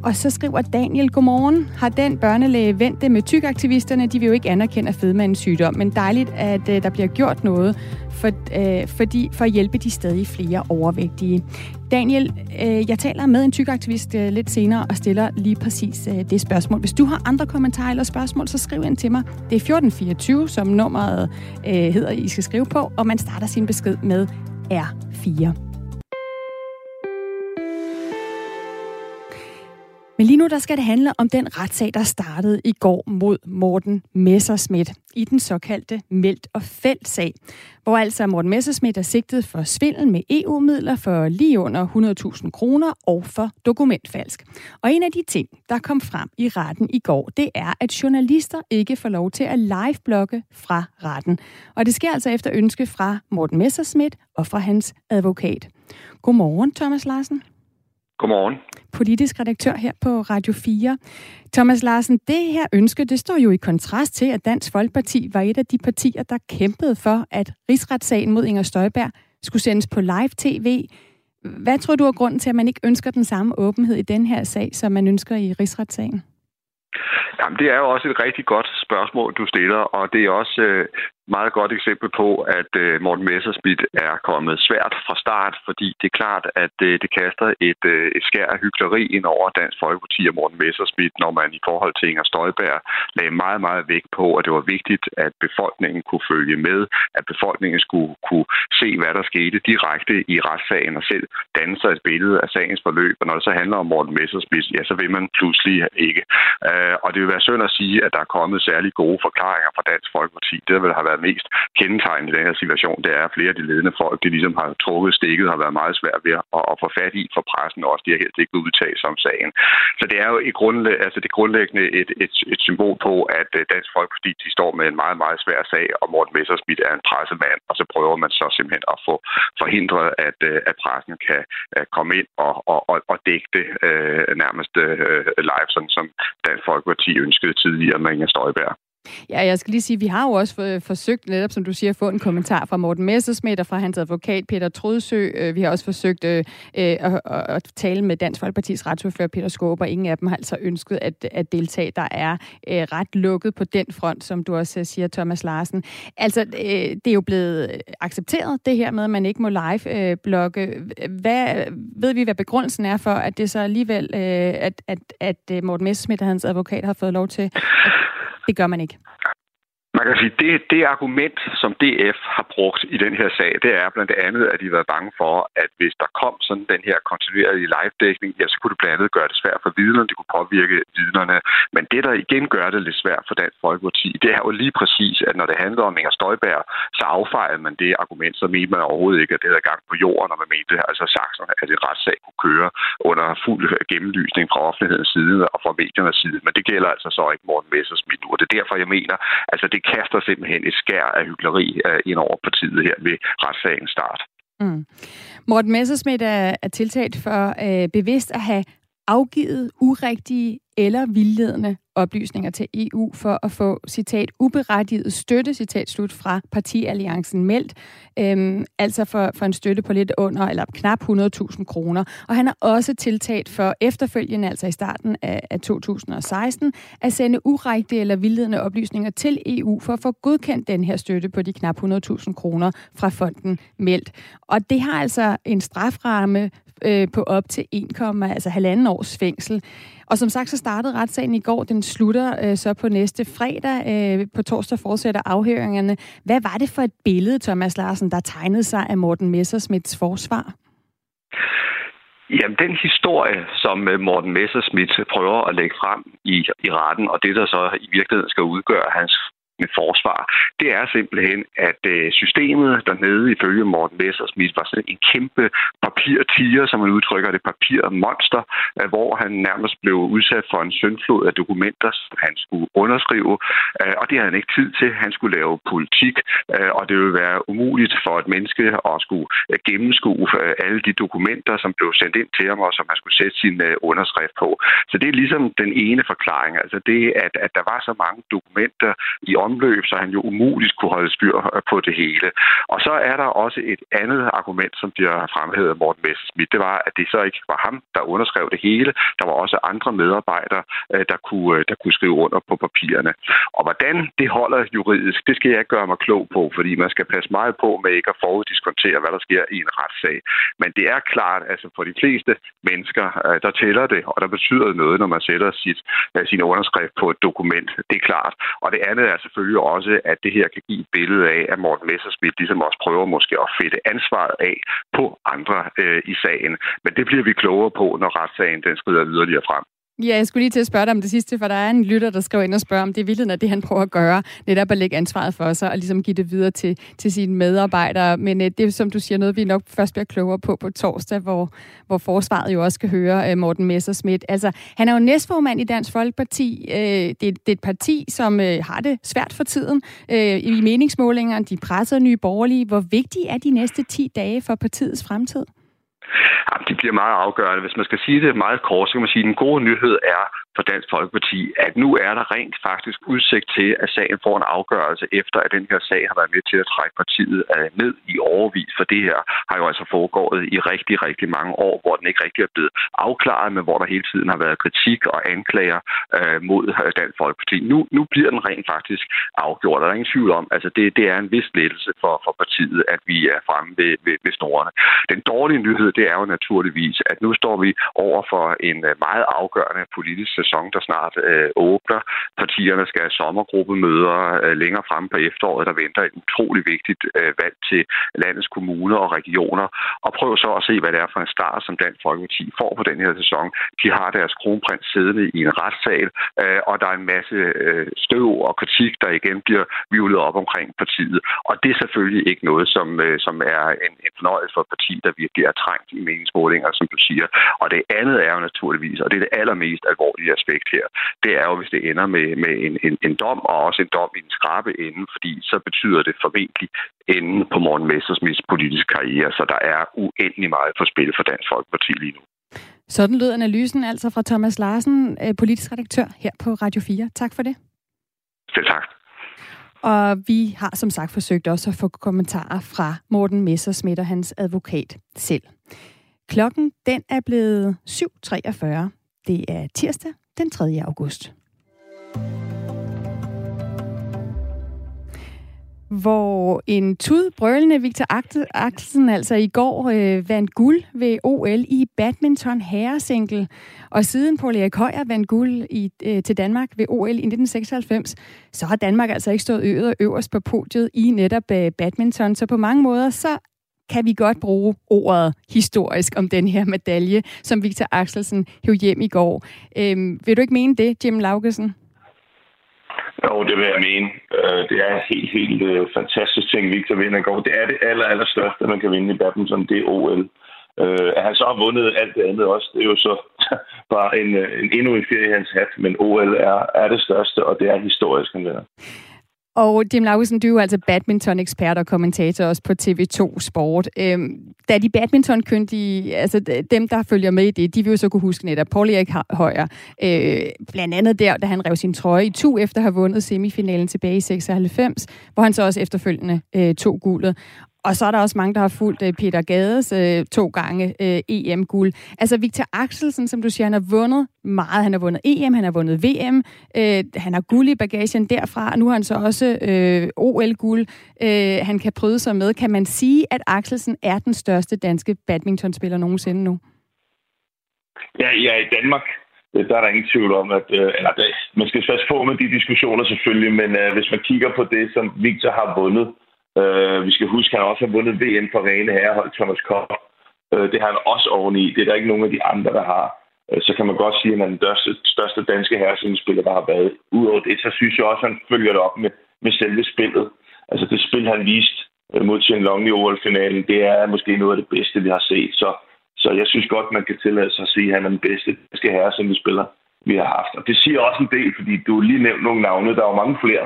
Og så skriver Daniel, godmorgen. Har den børnelæge vendt det med tykaktivisterne? De vil jo ikke anerkende fedmandens sygdom, men dejligt, at øh, der bliver gjort noget for, øh, fordi, for at hjælpe de stadig flere overvægtige. Daniel, øh, jeg taler med en tykaktivist øh, lidt senere og stiller lige præcis øh, det spørgsmål. Hvis du har andre kommentarer eller spørgsmål, så skriv ind til mig. Det er 1424, som nummeret øh, hedder, I skal skrive på, og man starter sin besked med R4. Men lige nu der skal det handle om den retssag, der startede i går mod Morten Messerschmidt i den såkaldte Meldt og Fældt-sag, hvor altså Morten Messerschmidt er sigtet for svindel med EU-midler for lige under 100.000 kroner og for dokumentfalsk. Og en af de ting, der kom frem i retten i går, det er, at journalister ikke får lov til at live-blogge fra retten. Og det sker altså efter ønske fra Morten Messerschmidt og fra hans advokat. Godmorgen, Thomas Larsen.
Godmorgen.
Politisk redaktør her på Radio 4. Thomas Larsen, det her ønske, det står jo i kontrast til, at Dansk Folkeparti var et af de partier, der kæmpede for, at rigsretssagen mod Inger Støjberg skulle sendes på live-tv. Hvad tror du er grunden til, at man ikke ønsker den samme åbenhed i den her sag, som man ønsker i rigsretssagen?
Jamen, det er jo også et rigtig godt spørgsmål, du stiller, og det er også øh, meget godt eksempel på, at øh, Morten Messerschmidt er kommet svært fra start, fordi det er klart, at øh, det kaster et, øh, et skær af hyggeleri ind over Dansk Folkeparti og Morten Messerschmidt, når man i forhold til Inger Støjberg lagde meget, meget vægt på, at det var vigtigt, at befolkningen kunne følge med, at befolkningen skulle kunne se, hvad der skete direkte i retssagen og selv danne sig et billede af sagens forløb. Og når det så handler om Morten Messerschmidt, ja, så vil man pludselig ikke. Øh, og det vil være synd at sige, at der er kommet særlig gode forklaringer fra Dansk Folkeparti. Det vil have været er mest kendetegnende i den her situation, det er, at flere af de ledende folk, de ligesom har trukket stikket, har været meget svært ved at, at få fat i for pressen også. De har helt ikke udtalt sig om sagen. Så det er jo i grundlæg, altså det grundlæggende et, et, et symbol på, at øh, Dansk Folkeparti de står med en meget, meget svær sag, og Morten Messersmith er en pressemand, og så prøver man så simpelthen at få forhindret, at, øh, at pressen kan øh, komme ind og, og, og, og dække det øh, nærmest øh, live, sådan som Dansk Folkeparti ønskede tidligere med Inger Støjberg.
Ja, jeg skal lige sige, at vi har jo også forsøgt netop, som du siger, at få en kommentar fra Morten Messersmith og fra hans advokat Peter Trodsø. Øh, vi har også forsøgt øh, øh at, at tale med Dansk Folkepartis retsordfører Peter Skåber. Ingen af dem har altså ønsket at, at deltage. Der er øh, ret lukket på den front, som du også øh, siger, Thomas Larsen. Altså, øh, det er jo blevet accepteret, det her med, at man ikke må live-blogge. Hvad, ved vi, hvad begrundelsen er for, at det så alligevel, øh, at, at, at Morten Messersmith og hans advokat har fået lov til at det gør man ikke.
Man kan sige, det, det argument, som DF har brugt i den her sag, det er blandt andet, at de har været bange for, at hvis der kom sådan den her kontinuerlige live-dækning, ja, så kunne det blandt andet gøre det svært for vidnerne, det kunne påvirke vidnerne. Men det, der igen gør det lidt svært for Dansk Folkeparti, det er jo lige præcis, at når det handler om Inger Støjberg, så affejede man det argument, så mente man overhovedet ikke, at det havde gang på jorden, og man mente, altså sagt, at en retssag kunne køre under fuld gennemlysning fra offentlighedens side og fra mediernes side. Men det gælder altså så ikke Morten Messersmith nu, og det er derfor, jeg mener, altså det kaster simpelthen et skær af hyggeleri øh, ind over partiet her ved retssagens start. Mm.
Morten Messersmith er, er tiltalt for øh, bevidst at have afgivet urigtige eller vildledende oplysninger til EU for at få, citat, uberettiget støtte, citat slut, fra partialliancen meldt, øhm, altså for, for en støtte på lidt under, eller knap 100.000 kroner. Og han er også tiltalt for efterfølgende, altså i starten af, af 2016, at sende urigtige eller vildledende oplysninger til EU for at få godkendt den her støtte på de knap 100.000 kroner fra fonden meldt. Og det har altså en straframme øh, på op til 1, altså halvanden års fængsel. Og som sagt, så startede retssagen i går. Den slutter øh, så på næste fredag. Øh, på torsdag fortsætter afhøringerne. Hvad var det for et billede, Thomas Larsen, der tegnede sig af Morten Messersmiths forsvar?
Jamen, den historie, som øh, Morten Messerschmidt prøver at lægge frem i, i retten, og det, der så i virkeligheden skal udgøre hans med forsvar, det er simpelthen, at øh, systemet dernede ifølge Morten Messersmith var sådan en kæmpe papirtiger, som man udtrykker det, papirmonster, øh, hvor han nærmest blev udsat for en syndflod af dokumenter, som han skulle underskrive, øh, og det havde han ikke tid til. Han skulle lave politik, og det ville være umuligt for et menneske at skulle gennemskue alle de dokumenter, som blev sendt ind til ham, og som han skulle sætte sin underskrift på. Så det er ligesom den ene forklaring, altså det, at, at der var så mange dokumenter i omløb, så han jo umuligt kunne holde styr øh, på det hele. Og så er der også et andet argument, som bliver fremhævet af Morten Messerschmidt. Det var, at det så ikke var ham, der underskrev det hele. Der var også andre medarbejdere, øh, der kunne, øh, der kunne skrive under på papirerne. Og hvordan det holder juridisk, det skal jeg ikke gøre mig klog på, fordi man skal passe meget på med ikke at foruddiskontere, hvad der sker i en retssag. Men det er klart, altså for de fleste mennesker, der tæller det, og der betyder noget, når man sætter sit, sin underskrift på et dokument. Det er klart. Og det andet er selvfølgelig også, at det her kan give et billede af, at Morten Messerschmidt ligesom også prøver måske at fedte ansvaret af på andre øh, i sagen. Men det bliver vi klogere på, når retssagen den skrider yderligere frem.
Ja, jeg skulle lige til at spørge dig om det sidste, for der er en lytter, der skriver ind og spørger, om det er vildt, at det han prøver at gøre, netop at lægge ansvaret for sig og ligesom give det videre til, til sine medarbejdere. Men øh, det er, som du siger, noget, vi nok først bliver klogere på på torsdag, hvor, hvor forsvaret jo også skal høre øh, Morten Messersmith. Altså, han er jo næstformand i Dansk Folkeparti. Øh, det, det er et parti, som øh, har det svært for tiden øh, i meningsmålingerne. De presser nye borgerlige. Hvor vigtige er de næste 10 dage for partiets fremtid?
Jamen, det bliver meget afgørende. Hvis man skal sige det meget kort, så kan man sige, at den gode nyhed er for Dansk Folkeparti, at nu er der rent faktisk udsigt til, at sagen får en afgørelse, efter at den her sag har været med til at trække partiet øh, ned i overvis. For det her har jo altså foregået i rigtig, rigtig mange år, hvor den ikke rigtig er blevet afklaret, men hvor der hele tiden har været kritik og anklager øh, mod øh, Dansk Folkeparti. Nu, nu bliver den rent faktisk afgjort, og der er ingen tvivl om, altså det, det er en vis lettelse for, for partiet, at vi er fremme ved, ved, ved snorene. Den dårlige nyhed, det er jo naturligvis, at nu står vi over for en øh, meget afgørende politisk sæson, der snart øh, åbner. Partierne skal have sommergruppemøder øh, længere frem på efteråret. Der venter et utrolig vigtigt øh, valg til landets kommuner og regioner. Og prøv så at se, hvad det er for en start, som Dansk Folkeparti får på den her sæson. De har deres kronprins siddende i en retssal, øh, og der er en masse øh, støv og kritik, der igen bliver vivlet op omkring partiet. Og det er selvfølgelig ikke noget, som, øh, som er en, en fornøjelse for et parti, der virkelig er trængt i meningsmålinger, som du siger. Og det andet er jo naturligvis, og det er det allermest alvorlige aspekt her, det er jo, hvis det ender med, med en, en, en dom, og også en dom i en skrabe ende, fordi så betyder det formentlig enden på Morten Messersmiths politiske karriere, så der er uendelig meget på spil for Dansk Folkeparti lige nu.
Sådan lød analysen altså fra Thomas Larsen, øh, politisk redaktør her på Radio 4. Tak for det.
Selv tak.
Og vi har som sagt forsøgt også at få kommentarer fra Morten Messersmith og hans advokat selv. Klokken den er blevet 7.43. Det er tirsdag den 3. august. hvor en tud brølende Victor Axelsen altså i går øh, vandt guld ved OL i badminton herresingle, og siden Paul Erik Højer vandt guld i, øh, til Danmark ved OL i 1996, så har Danmark altså ikke stået øverst på podiet i netop øh, badminton, så på mange måder så kan vi godt bruge ordet historisk om den her medalje, som Victor Axelsen hæv hjem i går. Øhm, vil du ikke mene det, Jim Laugesen?
Jo, det vil jeg mene. Øh, det er helt, helt øh, fantastisk ting, Victor vinder i går. Det er det aller, aller største, man kan vinde i badminton, det er OL. Uh, øh, at han så har vundet alt det andet også, det er jo så bare en, en endnu en ferie i hans hat, men OL er, er det største, og det er historisk, han vinder.
Og Jim Lausen, du er jo altså badminton-ekspert og kommentator også på TV2 Sport. Øhm, da de badminton altså dem, der følger med i det, de vil jo så kunne huske netop Paul Erik Højer. Øh, blandt andet der, da han rev sin trøje i to efter at have vundet semifinalen tilbage i 96, hvor han så også efterfølgende øh, tog guldet. Og så er der også mange, der har fulgt øh, Peter Gades øh, to gange øh, EM-guld. Altså Victor Axelsen, som du siger, han har vundet meget. Han har vundet EM, han har vundet VM, øh, han har guld i bagagen derfra, og nu har han så også øh, OL-guld, øh, han kan prøve sig med. Kan man sige, at Axelsen er den største danske badmintonspiller nogensinde nu?
Ja, ja i Danmark øh, der er der ingen tvivl om, at øh, eller, det, man skal passe på med de diskussioner selvfølgelig, men øh, hvis man kigger på det, som Victor har vundet, Øh, Øh, vi skal huske, at han også har vundet VM for rene herrehold, Thomas Koch. Øh, det har han også oveni. Det er der ikke nogen af de andre, der har. Øh, så kan man godt sige, at han er den største, største danske herresindspiller, der har været. Udover det, så synes jeg også, at han følger det op med med selve spillet. Altså det spil, han viste øh, mod Chen Long i OL-finalen, det er måske noget af det bedste, vi har set. Så, så jeg synes godt, man kan tillade sig at sige, at han er den bedste danske herre, som vi spiller, vi har haft. Og det siger også en del, fordi du lige nævnte nogle navne, der er jo mange flere.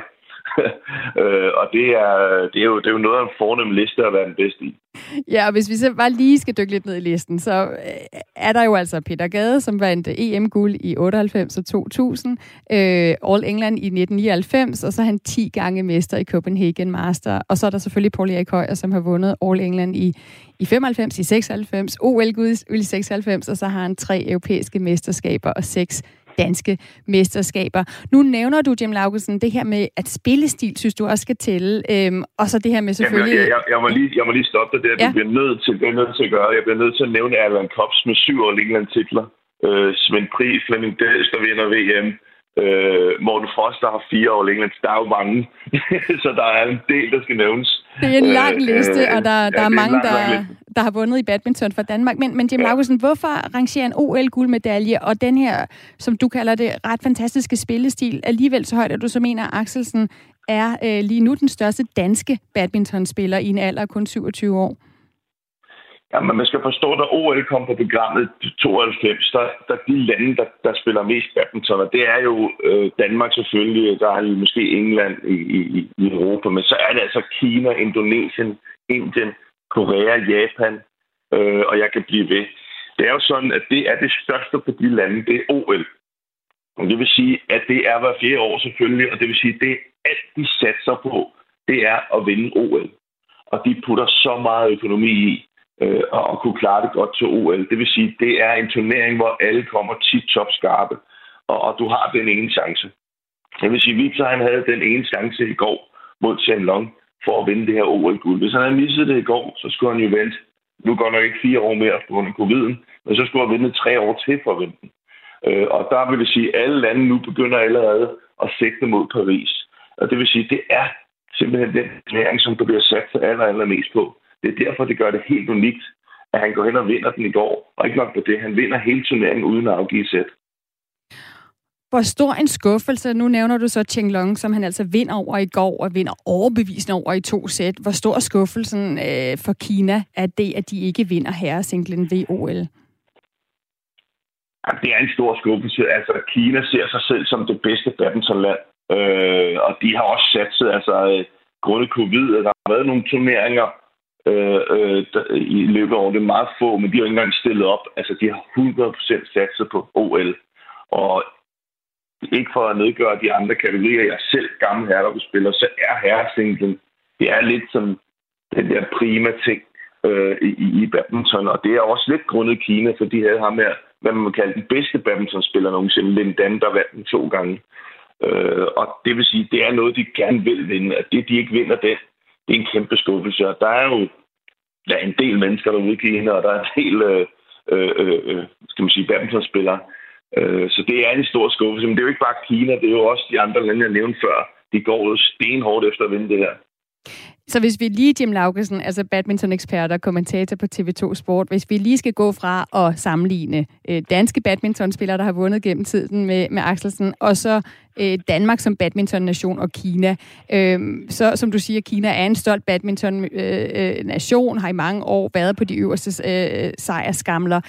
øh, og det er, det, er jo, det er jo noget af en fornem liste at være den bedste i.
Ja, og hvis vi så bare lige skal dykke lidt ned i listen, så øh, er der jo altså Peter Gade, som vandt EM-guld i 98 og 2000, øh, All England i 1999, og så er han 10 gange mester i Copenhagen Master. Og så er der selvfølgelig Paul Erik Højer, som har vundet All England i, i 95, i 96, OL-guld i 96, og så har han tre europæiske mesterskaber og seks danske mesterskaber. Nu nævner du, Jim Laugesen, det her med, at spillestil, synes du også skal tælle, øhm, og så det her med selvfølgelig...
Jamen, jeg, jeg, jeg, må lige, jeg må lige stoppe dig der. Ja. Du bliver nødt til, det er nødt til at gøre. Jeg bliver nødt til at nævne Allan Kops med syv år England-titler. Øh, Svend Pri, Flemming Dæs, der vinder VM. Øh, Morten der har fire år England. Der er jo mange. så der er en del, der skal nævnes.
Det er en lang øh, liste, og der, der ja, er, er mange, lang, der, lang der har vundet i badminton for Danmark. Men, men Jim ja. Laugesen, hvorfor rangerer en OL-guldmedalje og den her, som du kalder det, ret fantastiske spillestil, alligevel så højt, at du så mener, at Axelsen er øh, lige nu den største danske badmintonspiller i en alder af kun 27 år?
Ja, men man skal forstå, at OL kom på programmet 92, der, der de lande, der, der spiller mest badminton, og det er jo øh, Danmark selvfølgelig, der er måske England i, i, i Europa, men så er det altså Kina, Indonesien, Indien, Korea, Japan, øh, og jeg kan blive ved. Det er jo sådan, at det er det største på de lande, det er OL. Og det vil sige, at det er hver fjerde år selvfølgelig, og det vil sige, at det er alt, de satser på, det er at vinde OL. Og de putter så meget økonomi i øh, og kunne klare det godt til OL. Det vil sige, det er en turnering, hvor alle kommer tit top skarpe, og, og du har den ene chance. Det vil sige, Victor han havde den ene chance i går mod Chen Long for at vinde det her OL-guld. Hvis han havde misset det i går, så skulle han jo vente. Nu går nok ikke fire år mere på grund af coviden, men så skulle han vente tre år til for at vinde den. Øh, og der vil det sige, at alle lande nu begynder allerede at sigte mod Paris. Og det vil sige, at det er simpelthen den turnering, som der bliver sat sig aller, allermest på. Det er derfor, det gør det helt unikt, at han går hen og vinder den i går. Og ikke nok på det, han vinder hele turneringen uden at afgive sæt.
Hvor stor en skuffelse, nu nævner du så Cheng Long, som han altså vinder over i går, og vinder overbevisende over i to sæt. Hvor stor er skuffelsen øh, for Kina, at det, at de ikke vinder herresinglen ved OL?
Det er en stor skuffelse. Altså, Kina ser sig selv som det bedste badmintonland. Øh, og de har også sat sig, altså, øh, grundet covid, der har været nogle turneringer øh, øh, i løbet af det meget få, men de har ikke engang stillet op. Altså, de har 100% satset på OL. Og ikke for at nedgøre de andre kategorier, jeg selv gammel spiller, så er herresinglen, det er lidt som den der prima ting øh, i, i badminton, og det er også lidt grundet Kina, for de havde ham her, hvad man vil kalde den bedste badmintonspiller nogensinde, Lin Dan, der vandt den to gange. Øh, og det vil sige, det er noget, de gerne vil vinde, at det, de ikke vinder den, det er en kæmpe skuffelse, og der er jo der er en del mennesker derude i Kina, og der er en del øh, øh, øh, øh, skal man sige, badmintonspillere, Øh, så det er en stor skuffelse. Men det er jo ikke bare Kina, det er jo også de andre lande, jeg nævnte før. De går jo stenhårdt efter at vinde det her.
Så hvis vi lige, Jim Laugesen, altså badminton-ekspert og kommentator på TV2 Sport, hvis vi lige skal gå fra at sammenligne øh, danske badmintonspillere, der har vundet gennem tiden med, med Axelsen, og så øh, Danmark som badminton-nation og Kina. Øh, så som du siger, Kina er en stolt badminton-nation, øh, øh har i mange år været på de øverste øh, sejrskamler.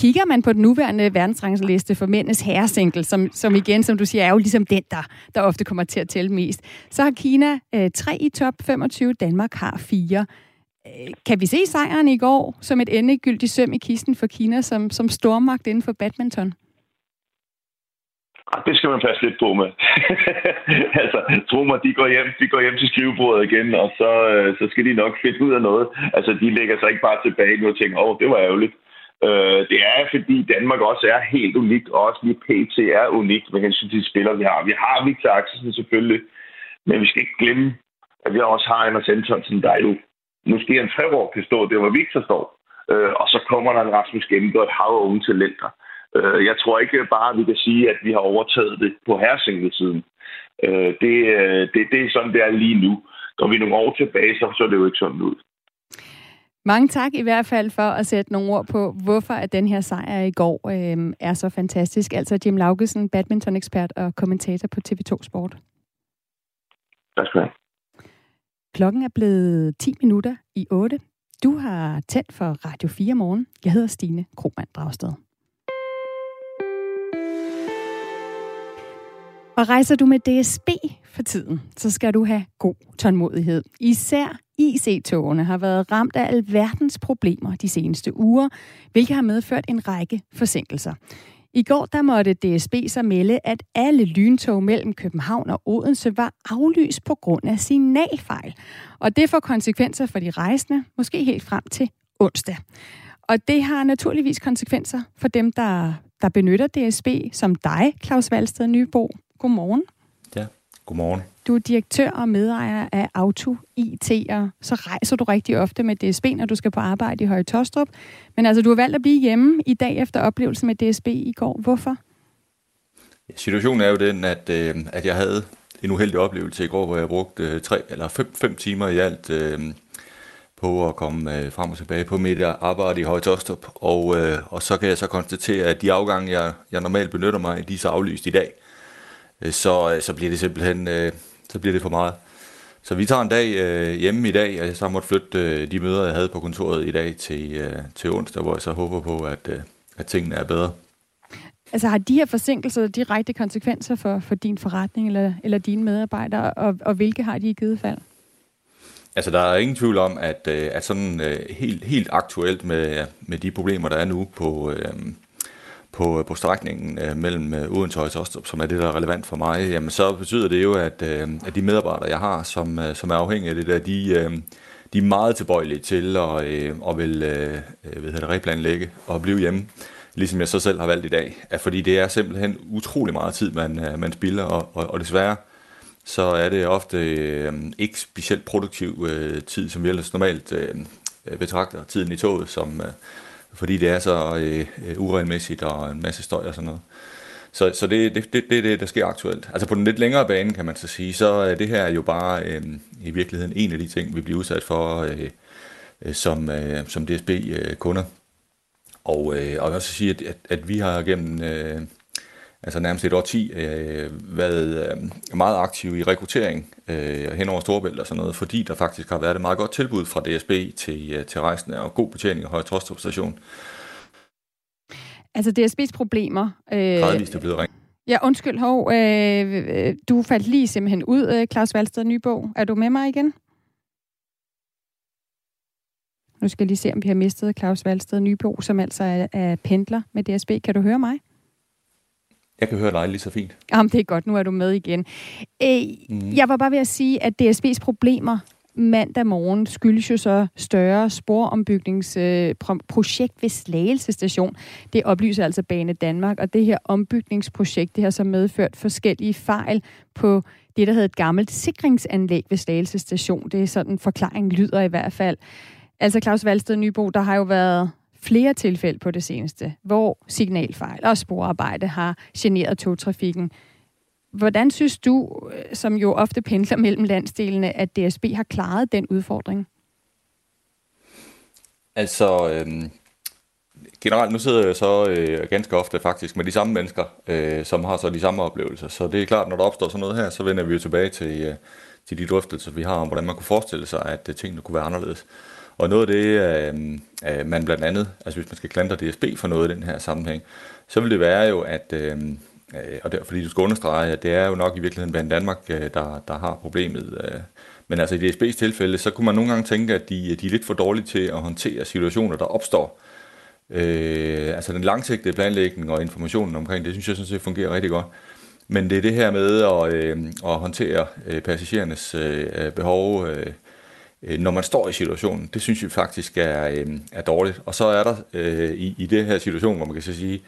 Kigger man på den nuværende verdensrangliste for mændenes herresingle, som, som igen, som du siger, er jo ligesom den, der, der ofte kommer til at tælle mest, så har Kina øh, tre i top 25, Danmark har fire. Øh, kan vi se sejren i går som et endegyldigt søm i kisten for Kina som, som stormagt inden for badminton?
Det skal man passe lidt på med. altså, tro mig, de går, hjem, de går hjem til skrivebordet igen, og så, øh, så skal de nok finde ud af noget. Altså, de lægger sig ikke bare tilbage nu og tænker, åh, oh, det var ærgerligt. Øh, det er, fordi Danmark også er helt unikt, og også lige PT er unikt med hensyn til de spillere, vi har. Vi har Victor Axelsen selvfølgelig, men vi skal ikke glemme, at vi også har Anders Antonsen, der jo måske en tre år kan stå der, hvor Victor står. Øh, og så kommer der en Rasmus Gennemgaard, et hav unge talenter. Øh, jeg tror ikke bare, at vi kan sige, at vi har overtaget det på herresingelsiden. Øh, det, øh, det, det er sådan, det er lige nu. Går vi nogle år tilbage, så så det jo ikke sådan ud.
Mange tak i hvert fald for at sætte nogle ord på, hvorfor at den her sejr i går øh, er så fantastisk. Altså Jim Laugesen, badminton-ekspert og kommentator på TV2 Sport.
Tak skal du have.
Klokken er blevet 10 minutter i 8. Du har tændt for Radio 4 morgen. Jeg hedder Stine Kromand Dragsted. Og rejser du med DSB for tiden, så skal du have god tålmodighed. Især IC-togene har været ramt af alverdens problemer de seneste uger, hvilket har medført en række forsinkelser. I går der måtte DSB så melde, at alle lyntog mellem København og Odense var aflyst på grund af signalfejl. Og det får konsekvenser for de rejsende, måske helt frem til onsdag. Og det har naturligvis konsekvenser for dem, der, der benytter DSB, som dig, Claus Valsted Nybo. Godmorgen.
Ja, godmorgen.
Du er direktør og medejer af Auto IT, og så rejser du rigtig ofte med DSB, når du skal på arbejde i Høje Tostrup. Men altså, du har valgt at blive hjemme i dag efter oplevelsen med DSB i går. Hvorfor?
Situationen er jo den, at, øh, at jeg havde en uheldig oplevelse i går, hvor jeg brugte øh, tre eller fem, fem timer i alt øh, på at komme øh, frem og tilbage på mit arbejde i Høje Tostrup. Og, øh, og så kan jeg så konstatere, at de afgange, jeg, jeg normalt benytter mig, de er så aflyst i dag. Øh, så, øh, så bliver det simpelthen øh, så bliver det for meget. Så vi tager en dag øh, hjemme i dag, og jeg så måtte flytte øh, de møder, jeg havde på kontoret i dag til, øh, til onsdag, hvor jeg så håber på, at, øh, at tingene er bedre.
Altså har de her forsinkelser direkte konsekvenser for, for din forretning eller, eller dine medarbejdere, og, og hvilke har de i givet fald?
Altså, der er ingen tvivl om, at, at sådan helt, helt aktuelt med, med de problemer, der er nu på, på, øh, på strækningen øh, mellem øh, Odense og Tostrup, som er det, der er relevant for mig, jamen så betyder det jo, at, øh, at de medarbejdere, jeg har, som, øh, som er afhængige af det der, de, øh, de er meget tilbøjelige til at, øh, at vil, øh, øh, hvad hedder det, replanlægge og blive hjemme, ligesom jeg så selv har valgt i dag. At fordi det er simpelthen utrolig meget tid, man, øh, man spilder, og, og, og desværre, så er det ofte øh, ikke specielt produktiv øh, tid, som vi ellers normalt øh, øh betragter tiden i toget som, øh, fordi det er så øh, øh, uregelmæssigt og en masse støj og sådan noget. Så, så det, det, det, det det, der sker aktuelt. Altså på den lidt længere bane, kan man så sige, så er det her jo bare øh, i virkeligheden en af de ting, vi bliver udsat for øh, øh som, øh, som DSB-kunder. Øh, og, øh, og jeg vil også sige, at, at, at vi har gennem øh, altså nærmest et år 10, øh, været øh, meget aktiv i rekruttering øh, hen over Storebælt og sådan noget, fordi der faktisk har været et meget godt tilbud fra DSB til, øh, til rejsende og god betjening af Høje Trostrup station.
Altså DSB's problemer...
Øh, Gradvist er blevet ringet.
Ja, undskyld, hov. Øh, du faldt lige simpelthen ud, øh, Claus Valsted Nybog. Er du med mig igen? Nu skal jeg lige se, om vi har mistet Claus Valsted Nybo, som altså er, er pendler med DSB. Kan du høre mig?
Jeg kan høre dig lige så fint.
Jamen, det er godt. Nu er du med igen. Øh, mm. Jeg var bare ved at sige, at DSB's problemer mandag morgen skyldes jo så større sporombygningsprojekt øh, ved Slagelse station. Det oplyser altså Bane Danmark, og det her ombygningsprojekt, det har så medført forskellige fejl på det, der hedder et gammelt sikringsanlæg ved Slagelse station. Det er sådan, forklaringen lyder i hvert fald. Altså Claus Valsted Nybo, der har jo været flere tilfælde på det seneste, hvor signalfejl og sporarbejde har generet togtrafikken. Hvordan synes du, øh, som jo ofte pendler mellem landsdelene, at DSB har klaret den udfordring?
Altså, øh, generelt nu sidder jeg så øh, ganske ofte faktisk med de samme mennesker, øh, som har så de samme oplevelser. Så det er klart, når der opstår sådan noget her, så vender vi jo tilbage til, øh, til de drøftelser, vi har om, hvordan man kunne forestille sig, at øh, tingene kunne være anderledes. Og noget af det, øh, øh, man blandt andet, altså hvis man skal klandre DSB for noget i den her sammenhæng, så vil det være jo, at, øhm, øh, og der, fordi du skal understrege, at det er jo nok i virkeligheden blandt Danmark, øh, der, der har problemet. Øh. Men altså i DSB's tilfælde, så kunne man nogle gange tænke, at de, de er lidt for dårlige til at håndtere situationer, der opstår. Øh, altså den langsigtede planlægning og informationen omkring det, synes jeg sådan set fungerer rigtig godt. Men det er det her med at, øh, at håndtere øh, passagerernes øh, behov, øh, Øh, når man står i situationen. Det synes vi faktisk er, øh, er dårligt. Og så er der øh, i, i det her situation, hvor man kan så sige,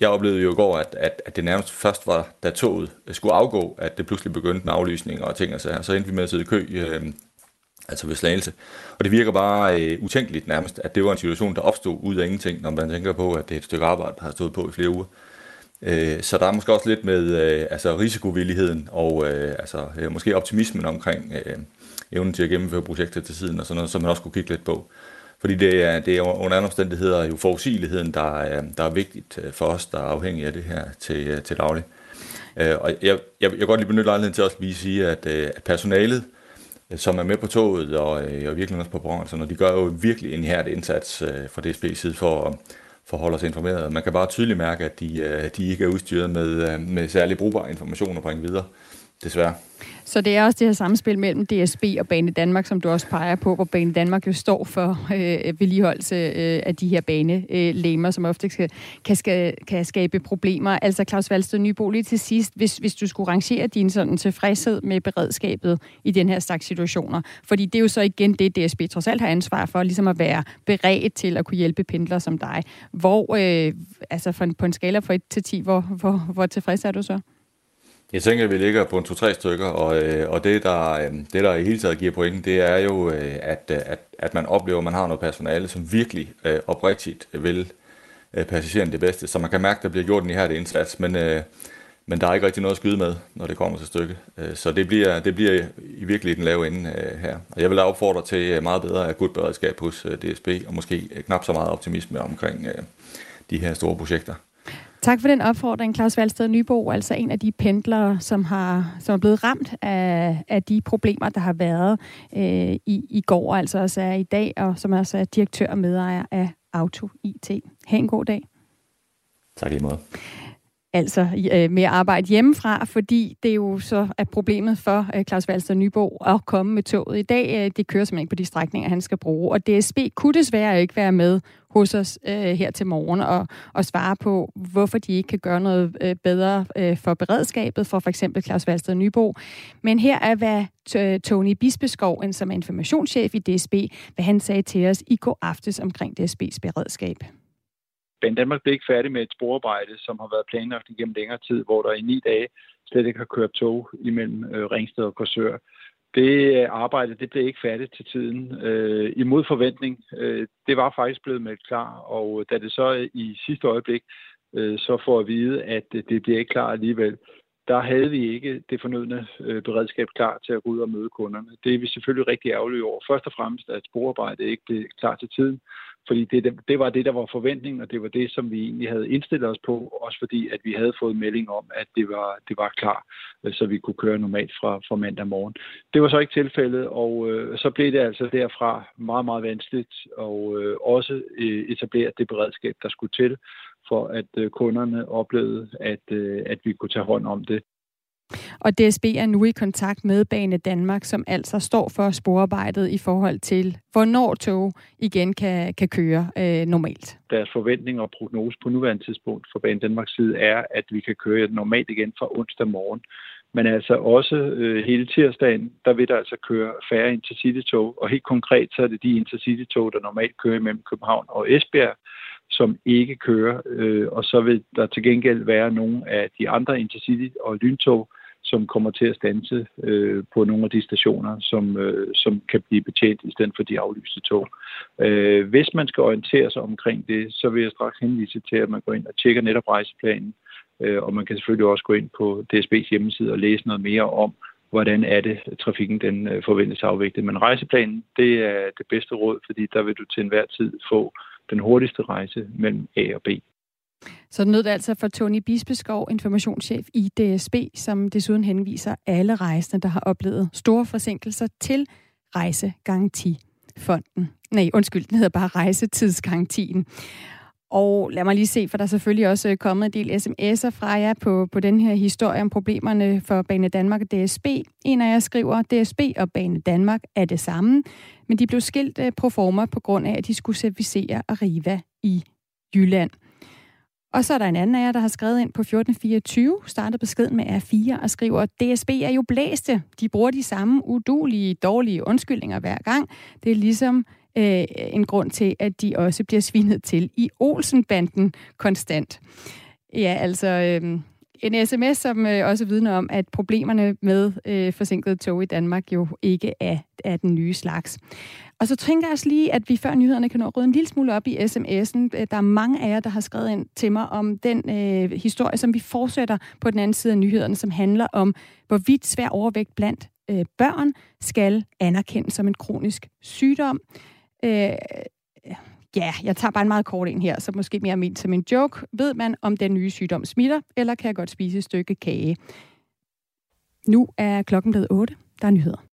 jeg oplevede jo i går, at, at, at det nærmest først var, da toget skulle afgå, at det pludselig begyndte med aflysninger og ting og så her. Så endte vi med at sidde i kø, øh, altså ved slagelse. Og det virker bare øh, utænkeligt nærmest, at det var en situation, der opstod ud af ingenting, når man tænker på, at det er et stykke arbejde, der har stået på i flere uger. Øh, så der er måske også lidt med øh, altså risikovilligheden og øh, altså, øh, måske optimismen omkring øh, evnen til at gennemføre projekter til siden og sådan noget, som man også kunne kigge lidt på. Fordi det er, det er under andre omstændigheder jo forudsigeligheden, der er, der er vigtigt øh, for os, der er afhængige af det her til, øh, til daglig. Øh, og jeg, jeg, jeg kan godt lige benytte lejligheden til også lige sige, at, at personalet, som er med på toget og, og virkelig også på brønden, så når de gør jo virkelig en hærdig indsats fra DSB's side for at for at holde os informeret. Man kan bare tydeligt mærke, at de, de ikke er udstyret med, med særlig brugbare informationer at bringe videre, desværre.
Så det er også det her samspil mellem DSB og Bane Danmark, som du også peger på, hvor Bane Danmark jo står for øh, vedligeholdelse øh, af de her banelæmer, som ofte kan, kan, skal, kan skabe problemer. Altså Claus Valsted Nybo, lige til sidst, hvis, hvis du skulle rangere din sådan tilfredshed med beredskabet i den her slags situationer, fordi det er jo så igen det, DSB trods alt har ansvar for, ligesom at være beredt til at kunne hjælpe pendlere som dig. Hvor, øh, altså for, på en skala fra 1 til 10, hvor, hvor, hvor tilfreds er du så?
Jeg tænker, at vi ligger på en 2-3 stykker, og, øh, og det, der, øh, det, der i hele taget giver point, det er jo, øh, at, øh, at, at man oplever, at man har noget personale, som virkelig øh, oprigtigt vil øh, passageren det bedste. Så man kan mærke, at der bliver gjort en ihærdig indsats, men, men der er ikke rigtig noget at skyde med, når det kommer til stykket. Så det bliver, det bliver i virkelig den lave ende her. Og jeg vil opfordre til meget bedre akut beredskab hos DSB, og måske knap så meget optimisme omkring de her store projekter.
Tak for den opfordring, Claus Valsted Nybo, altså en af de pendlere, som, har, som er blevet ramt af, af de problemer, der har været øh, i, i går, altså også er i dag, og som også er direktør og medejer af Auto IT. Ha' en god dag.
Tak lige meget
altså øh, med at arbejde hjemmefra, fordi det er jo så er problemet for øh, Claus Valster Nyborg at komme med toget. I dag, øh, det kører simpelthen ikke på de strækninger, han skal bruge, og DSB kunne desværre ikke være med hos os øh, her til morgen og, og svare på, hvorfor de ikke kan gøre noget øh, bedre øh, for beredskabet for for eksempel Claus Valster Nybo. Men her er, hvad øh, Tony Bispeskov, som er informationschef i DSB, hvad han sagde til os i går aftes omkring DSB's beredskab.
Banen Danmark blev ikke færdig med et sporarbejde, som har været planlagt igennem længere tid, hvor der i ni dage slet ikke har kørt tog imellem øh, Ringsted og Korsør. Det øh, arbejde det blev ikke færdigt til tiden. Øh, imod forventning. Øh, det var faktisk blevet meldt klar, og øh, da det så øh, i sidste øjeblik øh, så får at vide, at det bliver ikke klar alligevel, der havde vi ikke det fornødne øh, beredskab klar til at gå ud og møde kunderne. Det er vi selvfølgelig rigtig ærgerlige over. Først og fremmest, at sporarbejdet ikke blev klar til tiden, fordi det, det var det, der var forventningen, og det var det, som vi egentlig havde indstillet os på, også fordi, at vi havde fået melding om, at det var, det var klar, øh, så vi kunne køre normalt fra, fra mandag morgen. Det var så ikke tilfældet, og øh, så blev det altså derfra meget, meget vanskeligt, og øh, også øh, etablere det beredskab, der skulle til, for at øh, kunderne oplevede, at, øh, at vi kunne tage hånd om det.
Og DSB er nu i kontakt med Bane Danmark, som altså står for sporarbejdet i forhold til, hvornår tog igen kan, kan køre øh, normalt.
Deres forventning og prognose på nuværende tidspunkt for Bane Danmarks side er, at vi kan køre normalt igen fra onsdag morgen. Men altså også øh, hele tirsdagen, der vil der altså køre færre intercity-tog, og helt konkret så er det de intercity-tog, der normalt kører mellem København og Esbjerg, som ikke kører, øh, og så vil der til gengæld være nogle af de andre intercity- og lyntog, som kommer til at stanse øh, på nogle af de stationer, som, øh, som kan blive betjent i stedet for de aflyste tog. Øh, hvis man skal orientere sig omkring det, så vil jeg straks henvise til, at man går ind og tjekker netop rejseplanen, øh, og man kan selvfølgelig også gå ind på DSB's hjemmeside og læse noget mere om, hvordan er det, trafikken den øh, forventes afviklet. Men rejseplanen, det er det bedste råd, fordi der vil du til enhver tid få den hurtigste rejse mellem A og B.
Så nød det altså for Tony Bispeskov, informationschef i DSB, som desuden henviser alle rejsende, der har oplevet store forsinkelser til Rejsegarantifonden. Nej, undskyld, den hedder bare Rejsetidsgarantien. Og lad mig lige se, for der er selvfølgelig også øh, kommet en del sms'er fra jer på, på den her historie om problemerne for Bane Danmark og DSB. En af jer skriver, DSB og Bane Danmark er det samme, men de blev skilt øh, pro forma på grund af, at de skulle servicere Arriva i Jylland. Og så er der en anden af jer, der har skrevet ind på 1424, startet beskeden med R4 og skriver, DSB er jo blæste. De bruger de samme udulige, dårlige undskyldninger hver gang. Det er ligesom øh, en grund til, at de også bliver svinet til i Olsenbanden konstant. Ja, altså... Øh, en sms, som øh, også vidner om, at problemerne med øh, forsinkede tog i Danmark jo ikke er, er den nye slags. Og så tænker jeg også lige, at vi før nyhederne kan nå at rydde en lille smule op i sms'en. Øh, der er mange af jer, der har skrevet ind til mig om den øh, historie, som vi fortsætter på den anden side af nyhederne, som handler om, hvorvidt svær overvægt blandt øh, børn skal anerkendes som en kronisk sygdom. Øh, Ja, jeg tager bare en meget kort en her, så måske mere ment som en joke. Ved man, om den nye sygdom smitter, eller kan jeg godt spise et stykke kage? Nu er klokken blevet 8. Der er nyheder.